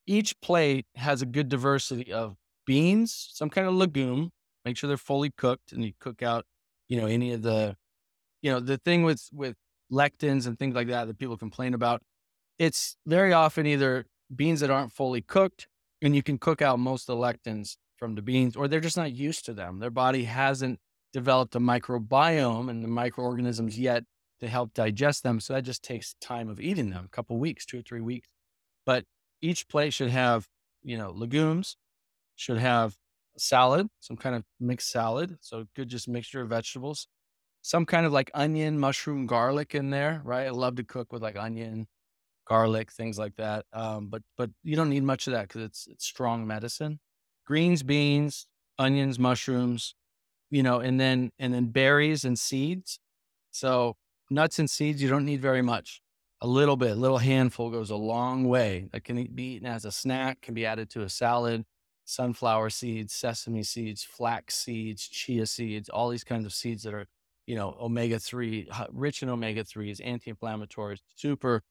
each plate has a good diversity of beans, some kind of legume, make sure they're fully cooked and you cook out, you know, any of the, you know, the thing with, with lectins and things like that that people complain about, it's very often either beans that aren't fully cooked and you can cook out most of the lectins from the beans, or they're just not used to them. Their body hasn't developed a microbiome and the microorganisms yet to help digest them. So that just takes time of eating them, a couple weeks, two or three weeks. But each plate should have, you know, legumes, should have salad, some kind of mixed salad. So good, just mixture of vegetables, some kind of like onion, mushroom, garlic in there, right? I love to cook with like onion, garlic, things like that. Um, but but you don't need much of that because it's it's strong medicine. Greens, beans, onions, mushrooms, you know, and then and then berries and seeds. So nuts and seeds, you don't need very much. A little bit, a little handful goes a long way. That can be eaten as a snack, can be added to a salad. Sunflower seeds, sesame seeds, flax seeds, chia seeds, all these kinds of seeds that are, you know, omega three, rich in omega threes, anti-inflammatories, super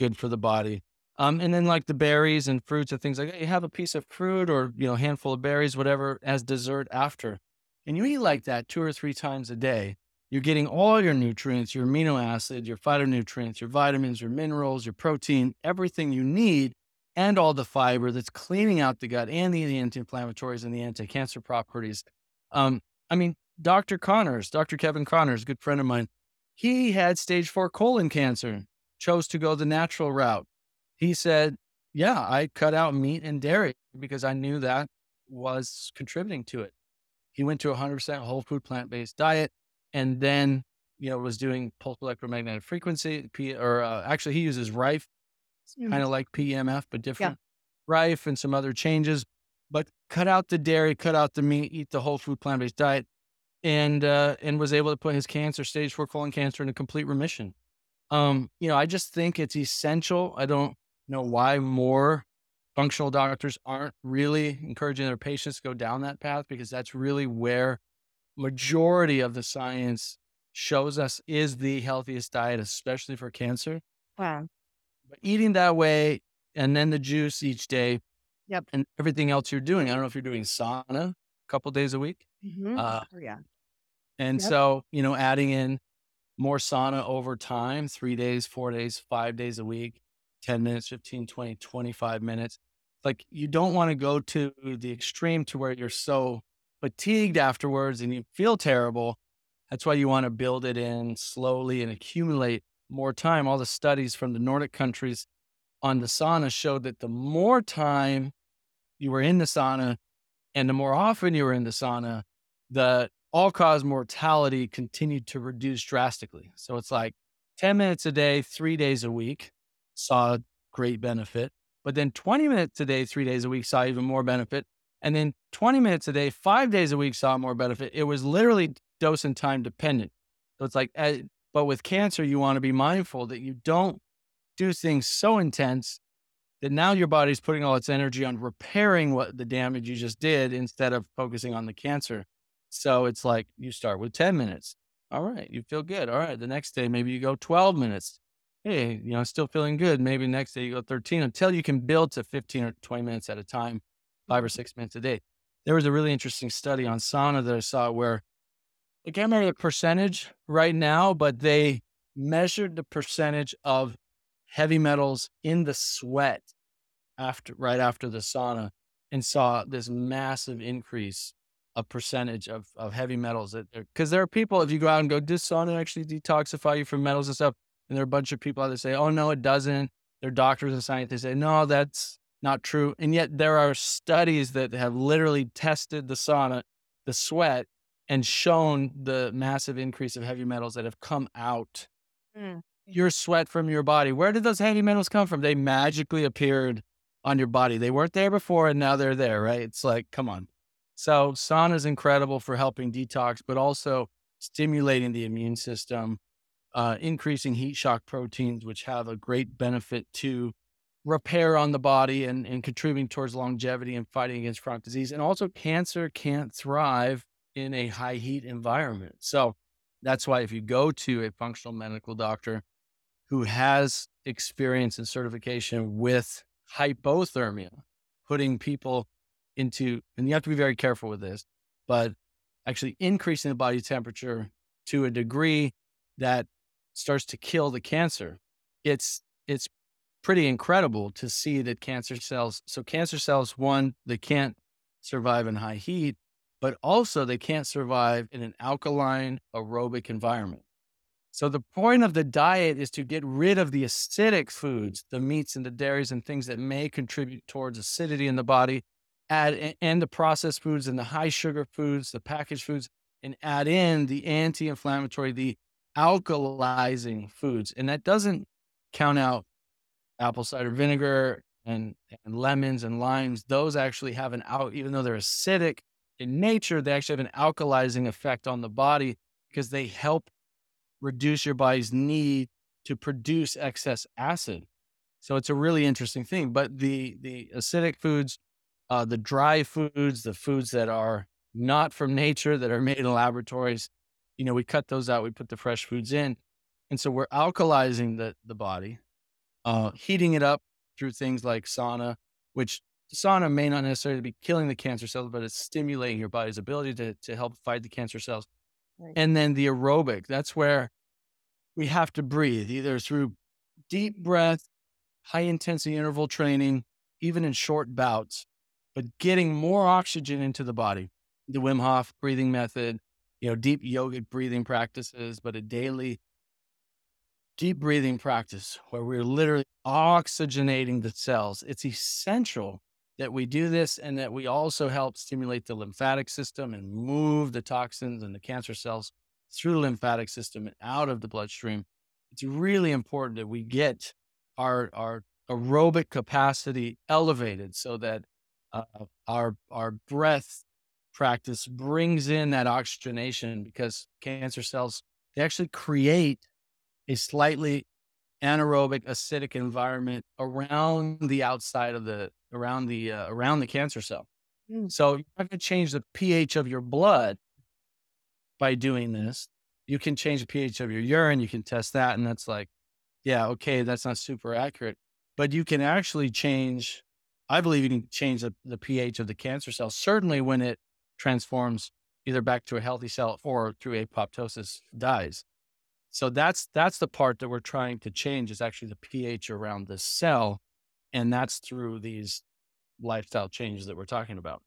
good for the body. Um, and then like the berries and fruits and things like that, you have a piece of fruit or you know, handful of berries, whatever, as dessert after. And you eat like that two or three times a day. You're getting all your nutrients, your amino acids, your phytonutrients, your vitamins, your minerals, your protein, everything you need, and all the fiber that's cleaning out the gut and the anti-inflammatories and the anti-cancer properties. Um, I mean, Dr. Conners, Dr. Kevin Conners, good friend of mine, he had stage four colon cancer, chose to go the natural route. He said, Yeah, I cut out meat and dairy because I knew that was contributing to it. He went to a 100% whole food plant based diet and then, you know, was doing pulse electromagnetic frequency, P, or uh, actually, he uses Rife, Mm. kind of like PMF, but different. Yeah. Rife and some other changes, but cut out the dairy, cut out the meat, eat the whole food plant based diet, and uh, and was able to put his cancer, stage four colon cancer, into complete remission. Um, you know, I just think it's essential. I don't know why more functional doctors aren't really encouraging their patients to go down that path because that's really where majority of the science shows us is the healthiest diet, especially for cancer. Wow. But eating that way and then the juice each day Yep. and everything else you're doing. I don't know if you're doing sauna a couple days a week. Mhm. Uh, oh, yeah. and Yep. so, you know, adding in more sauna over time, three days, four days, five days a week, 10 minutes, 15, 20, 25 minutes. Like you don't want to go to the extreme to where you're so fatigued afterwards and you feel terrible. That's why you want to build it in slowly and accumulate more time. All the studies from the Nordic countries on the sauna showed that the more time you were in the sauna and the more often you were in the sauna, the all cause mortality continued to reduce drastically. So it's like 10 minutes a day, three days a week, saw great benefit. But then 20 minutes a day, three days a week, saw even more benefit. And then 20 minutes a day, five days a week, saw more benefit. It was literally dose and time dependent. So it's like, uh, but with cancer, you want to be mindful that you don't do things so intense that now your body's putting all its energy on repairing what the damage you just did instead of focusing on the cancer. So it's like you start with 10 minutes. All right, you feel good. All right, the next day, maybe you go 12 minutes. Hey, you know, still feeling good. Maybe next day you go 13 until you can build to 15 or 20 minutes at a time, five or Mm-hmm. six minutes a day. There was a really interesting study on sauna that I saw where I can't remember the percentage right now, but they measured the percentage of heavy metals in the sweat after right after the sauna and saw this massive increase of percentage of, of heavy metals because there are people if you go out and go does sauna actually detoxify you from metals and stuff and there are a bunch of people out there say oh no it doesn't they're doctors and scientists say no that's not true and yet there are studies that have literally tested the sauna the sweat and shown the massive increase of heavy metals that have come out Mm. your sweat from your body. Where did those heavy metals come from? They magically appeared on your body. They weren't there before and now they're there, right? It's like, come on. So, sauna is incredible for helping detox, but also stimulating the immune system, uh, increasing heat shock proteins, which have a great benefit to repair on the body and, and contributing towards longevity and fighting against chronic disease. And also, cancer can't thrive in a high heat environment. So, that's why if you go to a functional medical doctor who has experience and certification with hyperthermia, putting people into, and you have to be very careful with this, but actually increasing the body temperature to a degree that starts to kill the cancer. It's, it's pretty incredible to see that cancer cells, so cancer cells, one, they can't survive in high heat, but also they can't survive in an alkaline aerobic environment. So the point of the diet is to get rid of the acidic foods, the meats and the dairies and things that may contribute towards acidity in the body, add and the processed foods and the high sugar foods, the packaged foods, and add in the anti-inflammatory, the alkalizing foods. And that doesn't count out apple cider vinegar and, and lemons and limes. Those actually have an out, even though they're acidic, in nature, they actually have an alkalizing effect on the body because they help reduce your body's need to produce excess acid. So it's a really interesting thing. But the the acidic foods, uh, the dry foods, the foods that are not from nature that are made in laboratories, you know, we cut those out. We put the fresh foods in, and so we're alkalizing the the body, uh, heating it up through things like sauna, which sauna may not necessarily be killing the cancer cells, but it's stimulating your body's ability to, to help fight the cancer cells. Right. And then the aerobic, that's where we have to breathe either through deep breath, high intensity interval training, even in short bouts, but getting more oxygen into the body. The Wim Hof breathing method, you know, deep yogic breathing practices, but a daily deep breathing practice where we're literally oxygenating the cells. It's essential that we do this and that we also help stimulate the lymphatic system and move the toxins and the cancer cells through the lymphatic system and out of the bloodstream. It's really important that we get our, our aerobic capacity elevated so that uh, our, our breath practice brings in that oxygenation because cancer cells, they actually create a slightly anaerobic acidic environment around the outside of the around the uh, around the cancer cell. Mm. So you're not going to change the pH of your blood by doing this. You can change the pH of your urine. You can test that, and that's like, yeah, okay, that's not super accurate, but you can actually change. I believe you can change the, the pH of the cancer cell. Certainly, when it transforms either back to a healthy cell or through apoptosis dies. So that's that's the part that we're trying to change is actually the pH around the cell, and that's through these lifestyle changes that we're talking about.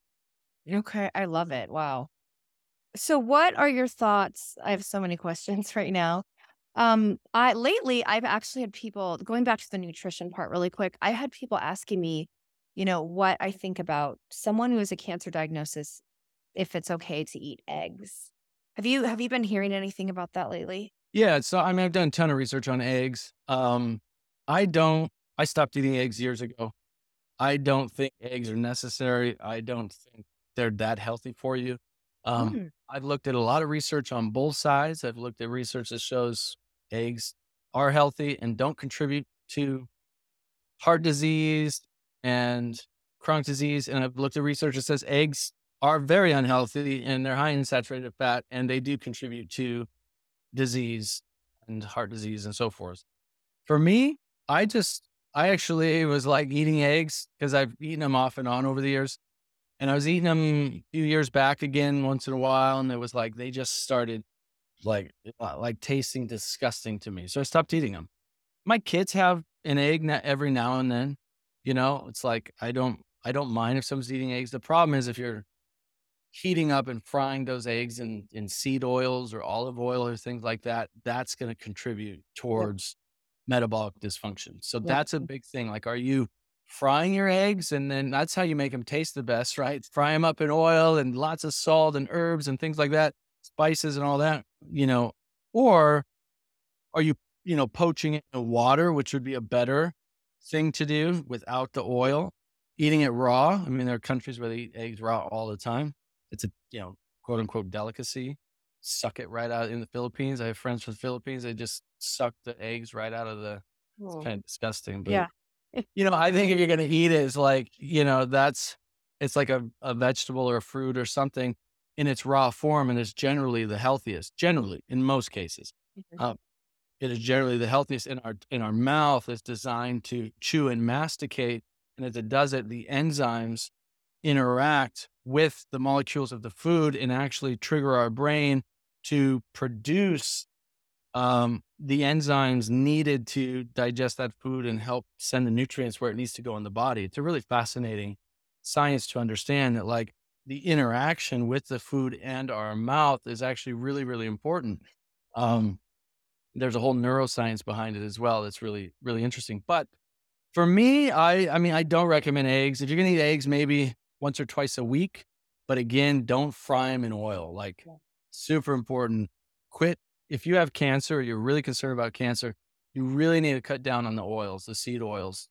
Okay, I love it. Wow. So what are your thoughts? I have so many <laughs> questions right now. Um, I lately I've actually had people going back to the nutrition part really quick. I had people asking me, you know, what I think about someone who has a cancer diagnosis if it's okay to eat eggs. Have you have you been hearing anything about that lately? Yeah, so I mean, I've done a ton of research on eggs. Um, I don't. I stopped eating eggs years ago. I don't think eggs are necessary. I don't think they're that healthy for you. Um, Mm. I've looked at a lot of research on both sides. I've looked at research that shows eggs are healthy and don't contribute to heart disease and chronic disease. And I've looked at research that says eggs are very unhealthy and they're high in saturated fat and they do contribute to disease and heart disease and so forth. For me, I just, I actually was like eating eggs because I've eaten them off and on over the years. And I was eating them a few years back again once in a while. And it was like, they just started like, uh, like tasting disgusting to me. So I stopped eating them. My kids have an egg every now and then. You know, it's like, I don't, I don't mind if someone's eating eggs. The problem is if you're heating up and frying those eggs in, in seed oils or olive oil or things like that, that's going to contribute towards metabolic dysfunction. So that's a big thing. Like, are you frying your eggs? And then that's how you make them taste the best, <laughs> right? Fry them up in oil and lots of salt and herbs and things like that, spices and all that, you know, or are you, you know, poaching it in water, which would be a better thing to do without the oil? Eating it raw. I mean, there are countries where they eat eggs raw all the time. It's a, you know, quote unquote delicacy suck it right out in the Philippines. I have friends from the Philippines. They just suck the eggs right out of the. It's kind of disgusting, but Yeah. <laughs> you know, I think if you're gonna eat it, it's like you know that's it's like a, a vegetable or a fruit or something in its raw form, and it's generally the healthiest. Generally, in most cases, Mhm. uh, it is generally the healthiest in our in our mouth. It's designed to chew and masticate, and as it does it, the enzymes interact with the molecules of the food and actually trigger our brain to produce um, the enzymes needed to digest that food and help send the nutrients where it needs to go in the body. It's a really fascinating science to understand that, like, the interaction with the food and our mouth is actually really, really important. Um, there's a whole neuroscience behind it as well. That's really, really interesting. But for me, I, I mean, I don't recommend eggs. If you're gonna eat eggs, maybe once or twice a week. But again, don't fry them in oil. Like, Yeah. super important. Quit if you have cancer or you're really concerned about cancer. You really need to cut down on the oils, the seed oils,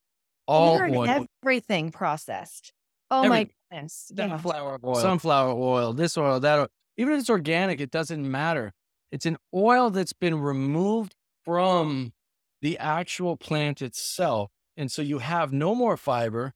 all oil, everything processed. Oh my everything. goodness. Yeah. Sunflower oil, sunflower oil, this oil, that oil. Even if it's organic, it doesn't matter. It's an oil that's been removed from the actual plant itself. And so you have no more fiber,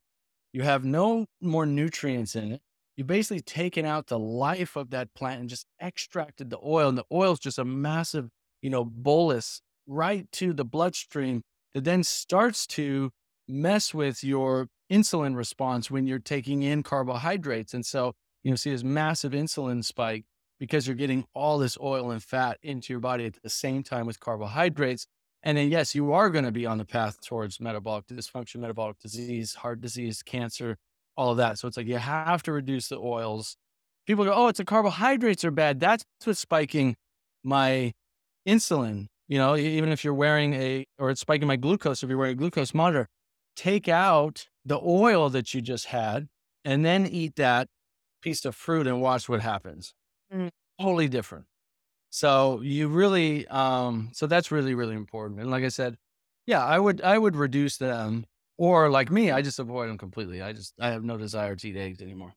you have no more nutrients in it. You've basically taken out the life of that plant and just extracted the oil. And the oil is just a massive, you know, bolus right to the bloodstream that then starts to mess with your insulin response when you're taking in carbohydrates. And so you know, see this massive insulin spike because you're getting all this oil and fat into your body at the same time with carbohydrates. And then, yes, you are going to be on the path towards metabolic dysfunction, metabolic disease, heart disease, cancer, all of that. So it's like you have to reduce the oils. People go, oh, it's the carbohydrates are bad. That's what's spiking my insulin. You know, even if you're wearing a, or it's spiking my glucose, if you're wearing a glucose monitor, take out the oil that you just had and then eat that piece of fruit and watch what happens. Mm. Totally different. So you really, um, so that's really, really important. And like I said, yeah, I would, I would reduce them or like me, I just avoid them completely. I just, I have no desire to eat eggs anymore.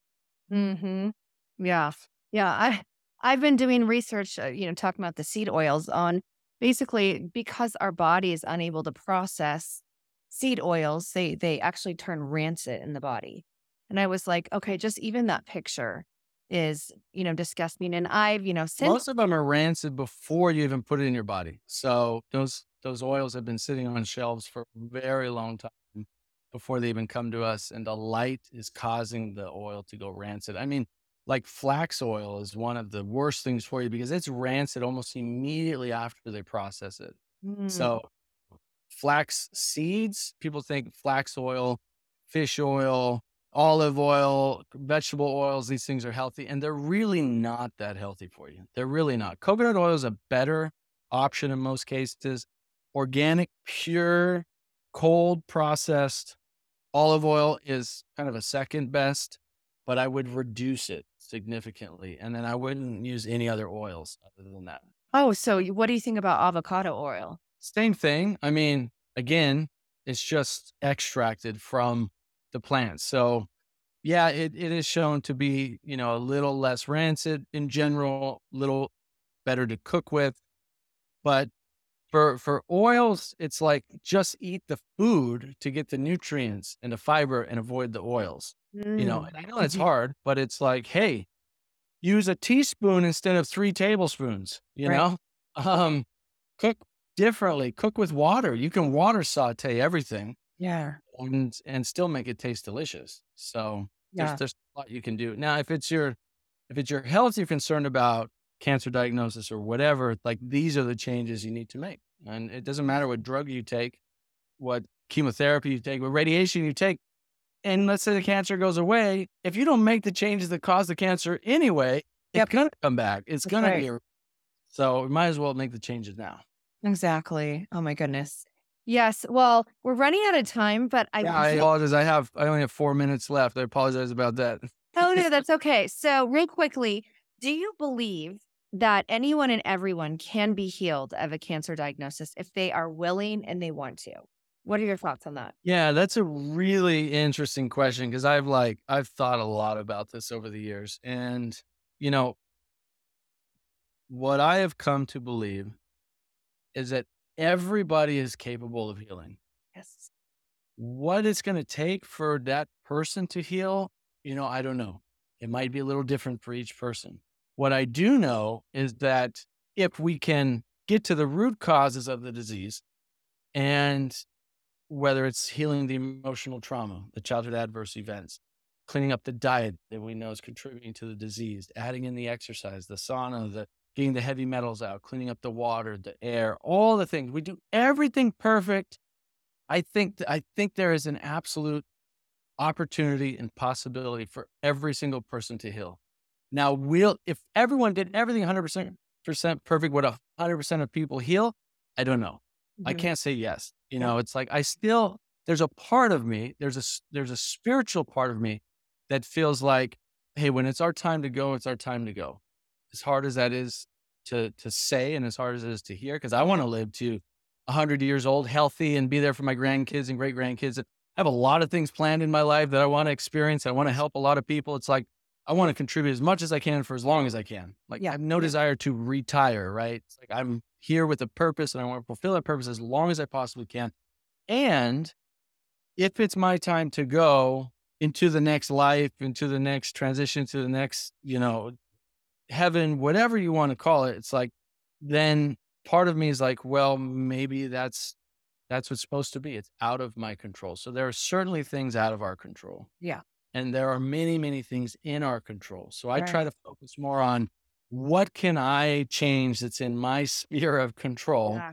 hmm Yeah. Yeah. I I've been doing research, uh, you know, talking about the seed oils on basically because our body is unable to process seed oils, they they actually turn rancid in the body. And I was like, okay, just even that picture is, you know, disgusting. And I've, you know, since Most of them are rancid before you even put it in your body. So those, those oils have been sitting on shelves for a very long time before they even come to us. And the light is causing the oil to go rancid. I mean, like flax oil is one of the worst things for you because it's rancid almost immediately after they process it. Mm, So flax seeds, people think flax oil, fish oil, olive oil, vegetable oils, these things are healthy and they're really not that healthy for you. They're really not. Coconut oil is a better option in most cases. Organic, pure, cold processed olive oil is kind of a second best, but I would reduce it significantly. And then I wouldn't use any other oils other than that. oh, so what do you think about avocado oil? Same thing. I mean, again, it's just extracted from the plants. So yeah, it, it is shown to be, you know, a little less rancid in general, little better to cook with. But For for oils, it's like just eat the food to get the nutrients and the fiber and avoid the oils. You know, Mm. and I know it's Mhm. hard, but it's like, hey, use a teaspoon instead of three tablespoons, you Right. know? <laughs> Um, cook differently, cook with water. You can water saute everything Yeah. And and still make it taste delicious. So there's Yeah. there's a lot you can do. Now, if it's your if it's your health you're concerned about, cancer diagnosis or whatever, like these are the changes you need to make. And it doesn't matter what drug you take, what chemotherapy you take, what radiation you take. And let's say the cancer goes away. If you don't make the changes that cause the cancer anyway, Yep. it's gonna come back. It's gonna right. be so we might as well make the changes now. Exactly. Oh my goodness. Yes. Well, we're running out of time, but I, Yeah, I apologize. I have I only have four minutes left. I apologize about that. oh no, <laughs> that's okay. So, real quickly, do you believe that anyone and everyone can be healed of a cancer diagnosis if they are willing and they want to? What are your thoughts on that? Yeah, that's a really interesting question because I've like I've thought a lot about this over the years. And you know, what I have come to believe is that everybody is capable of healing. Yes. What it's going to take for that person to heal, you know, I don't know. It might be a little different for each person. What I do know is that if we can get to the root causes of the disease and whether it's healing the emotional trauma, the childhood adverse events, cleaning up the diet that we know is contributing to the disease, adding in the exercise, the sauna, the getting the heavy metals out, cleaning up the water, the air, all the things. We do everything perfect. I think th- I think there is an absolute opportunity and possibility for every single person to heal. Now, will if everyone did everything 100% perfect, would 100% of people heal? I don't know. I can't say yes. You know, it's like I still there's a part of me, there's a there's a spiritual part of me that feels like, hey, when it's our time to go, it's our time to go. As hard as that is to to say and as hard as it is to hear, because I want to live to 100 years old, healthy, and be there for my grandkids and great grandkids. I have a lot of things planned in my life that I want to experience. I want to help a lot of people. It's like I want to contribute as much as I can for as long as I can. Like Yeah, I have no desire to retire, right? It's like I'm here with a purpose and I want to fulfill that purpose as long as I possibly can. And if it's my time to go into the next life, into the next transition, to the next, you know, heaven, whatever you want to call it, it's like then part of me is like, well, maybe that's that's what's supposed to be. It's out of my control. So there are certainly things out of our control. Yeah. And there are many, many things in our control. So I Right. try to focus more on what can I change that's in my <laughs> sphere of control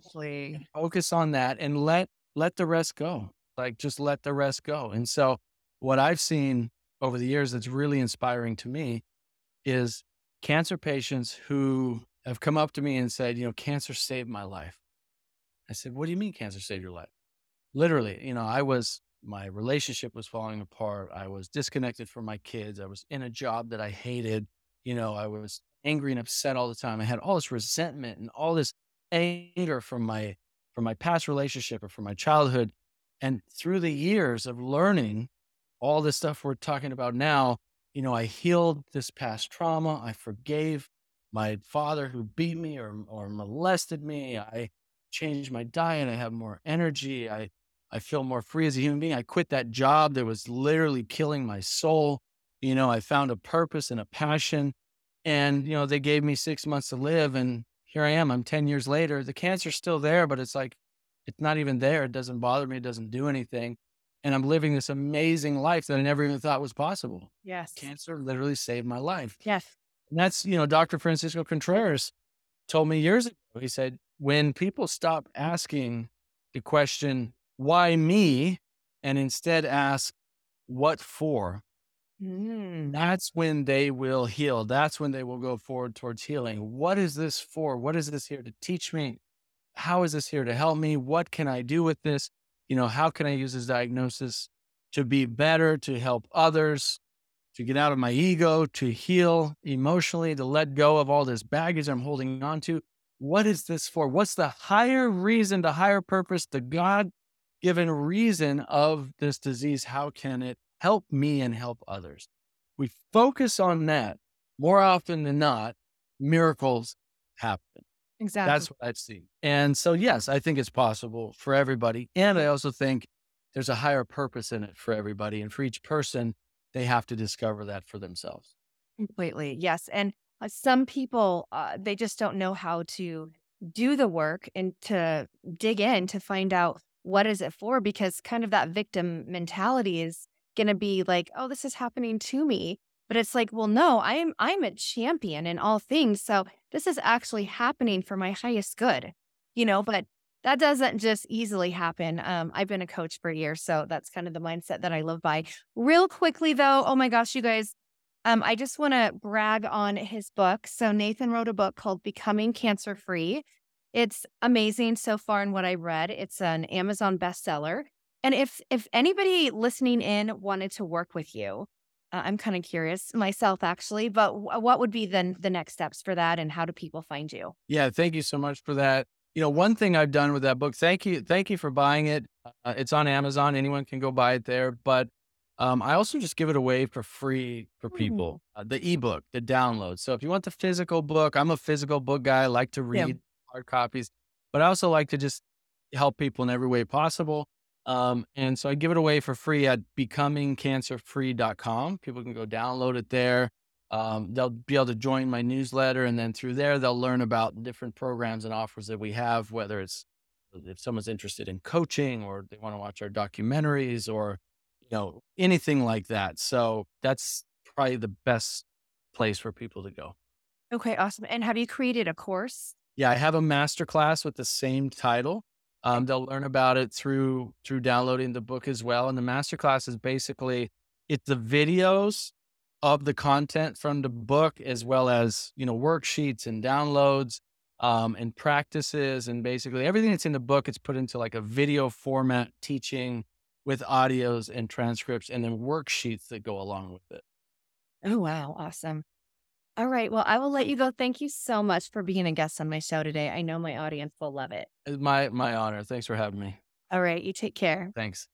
Exactly. focus on that and let let the rest go like just let the rest go and so what i've seen over the years that's really inspiring to me is cancer patients who have come up to me and said you know cancer saved my life. I said what do you mean cancer saved your life? Literally you know i was my relationship was falling apart. I was disconnected from my kids. I was in a job that i hated. You know i was angry and upset all the time. I had all this resentment and all this anger from my from my past relationship or from my childhood. And through the years of learning all this stuff we're talking about now you know i healed this past trauma i forgave my father who beat me or or molested me i changed my diet i have more energy i i feel more free as a human being i quit that job that was literally killing my soul you know i found a purpose and a passion and you know they gave me 6 months to live and here I am. I'm 10 years later. The cancer's still there, but it's like, it's not even there. It doesn't bother me. It doesn't do anything. And I'm living this amazing life that I never even thought was possible. Yes. Cancer literally saved my life. Yes. And that's, you know, Dr. Francisco Contreras told me years ago. He said, when people stop asking the question, why me? And instead ask, what for? Mm. that's when they will heal. That's when they will go forward towards healing. What is this for? What is this here to teach me? How is this here to help me? What can I do with this? You know, how can I use this diagnosis to be better, to help others, to get out of my ego, to heal emotionally, to let go of all this baggage I'm holding on to? What is this for? What's the higher reason, the higher purpose, the God given reason of this disease? How can it help me and help others? We focus on that more often than not, miracles happen. Exactly. That's what I've seen. And so, yes, I think it's possible for everybody. And I also think there's a higher purpose in it for everybody. And for each person, they have to discover that for themselves. Completely. Yes. And uh, some people, uh, they just don't know how to do the work and to dig in to find out what is it for because kind of that victim mentality is going to be like, oh, this is happening to me. But it's like, well, no, I'm I'm a champion in all things. So this is actually happening for my highest good. You know, but that doesn't just easily happen. Um, I've been a coach for years, so that's kind of the mindset that I live by. Real quickly though, oh my gosh, you guys, um, I just want to brag on his book. So Nathan wrote a book called Becoming Cancer Free. It's amazing so far in what I read. It's an Amazon bestseller. And if if anybody listening in wanted to work with you, uh, I'm kind of curious myself, actually, but w- what would be then the next steps for that, and how do people find you? Yeah, thank you so much for that. You know, one thing I've done with that book, thank you, thank you for buying it. Uh, it's on Amazon; anyone can go buy it there. But um, I also just give it away for free for Mm. people. Uh, the ebook, the download. So if you want the physical book, I'm a physical book guy. I like to Yeah. read hard copies, but I also like to just help people in every way possible. Um, and so I give it away for free at becomingcancerfree.com. People can go download it there. Um, they'll be able to join my newsletter, and then through there, they'll learn about different programs and offers that we have, whether it's if someone's interested in coaching or they want to watch our documentaries or you know anything like that. So that's probably the best place for people to go. Okay, awesome. And have you created a course? Yeah, I have a master class with the same title. Um, they'll learn about it through through downloading the book as well. And the master class is basically it's the videos of the content from the book as well as you know worksheets and downloads um, and practices and basically everything that's in the book. It's put into like a video format teaching with audios and transcripts and then worksheets that go along with it. Oh, wow. Awesome. All right. Well, I will let you go. Thank you so much for being a guest on my show today. I know my audience will love it. It's my my honor. Thanks for having me. All right. You take care. Thanks.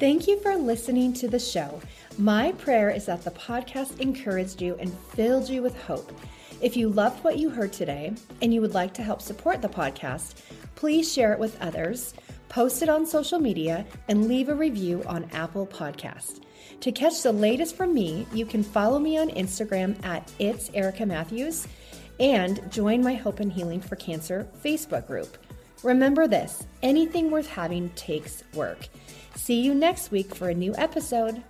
Thank you for listening to the show. My prayer is that the podcast encouraged you and filled you with hope. If you loved what you heard today and you would like to help support the podcast, please share it with others, post it on social media, and leave a review on Apple Podcast. To catch the latest from me, you can follow me on Instagram at It's Erica Matthews and join my Hope and Healing for Cancer Facebook group. Remember this anything worth having takes work. See you next week for a new episode.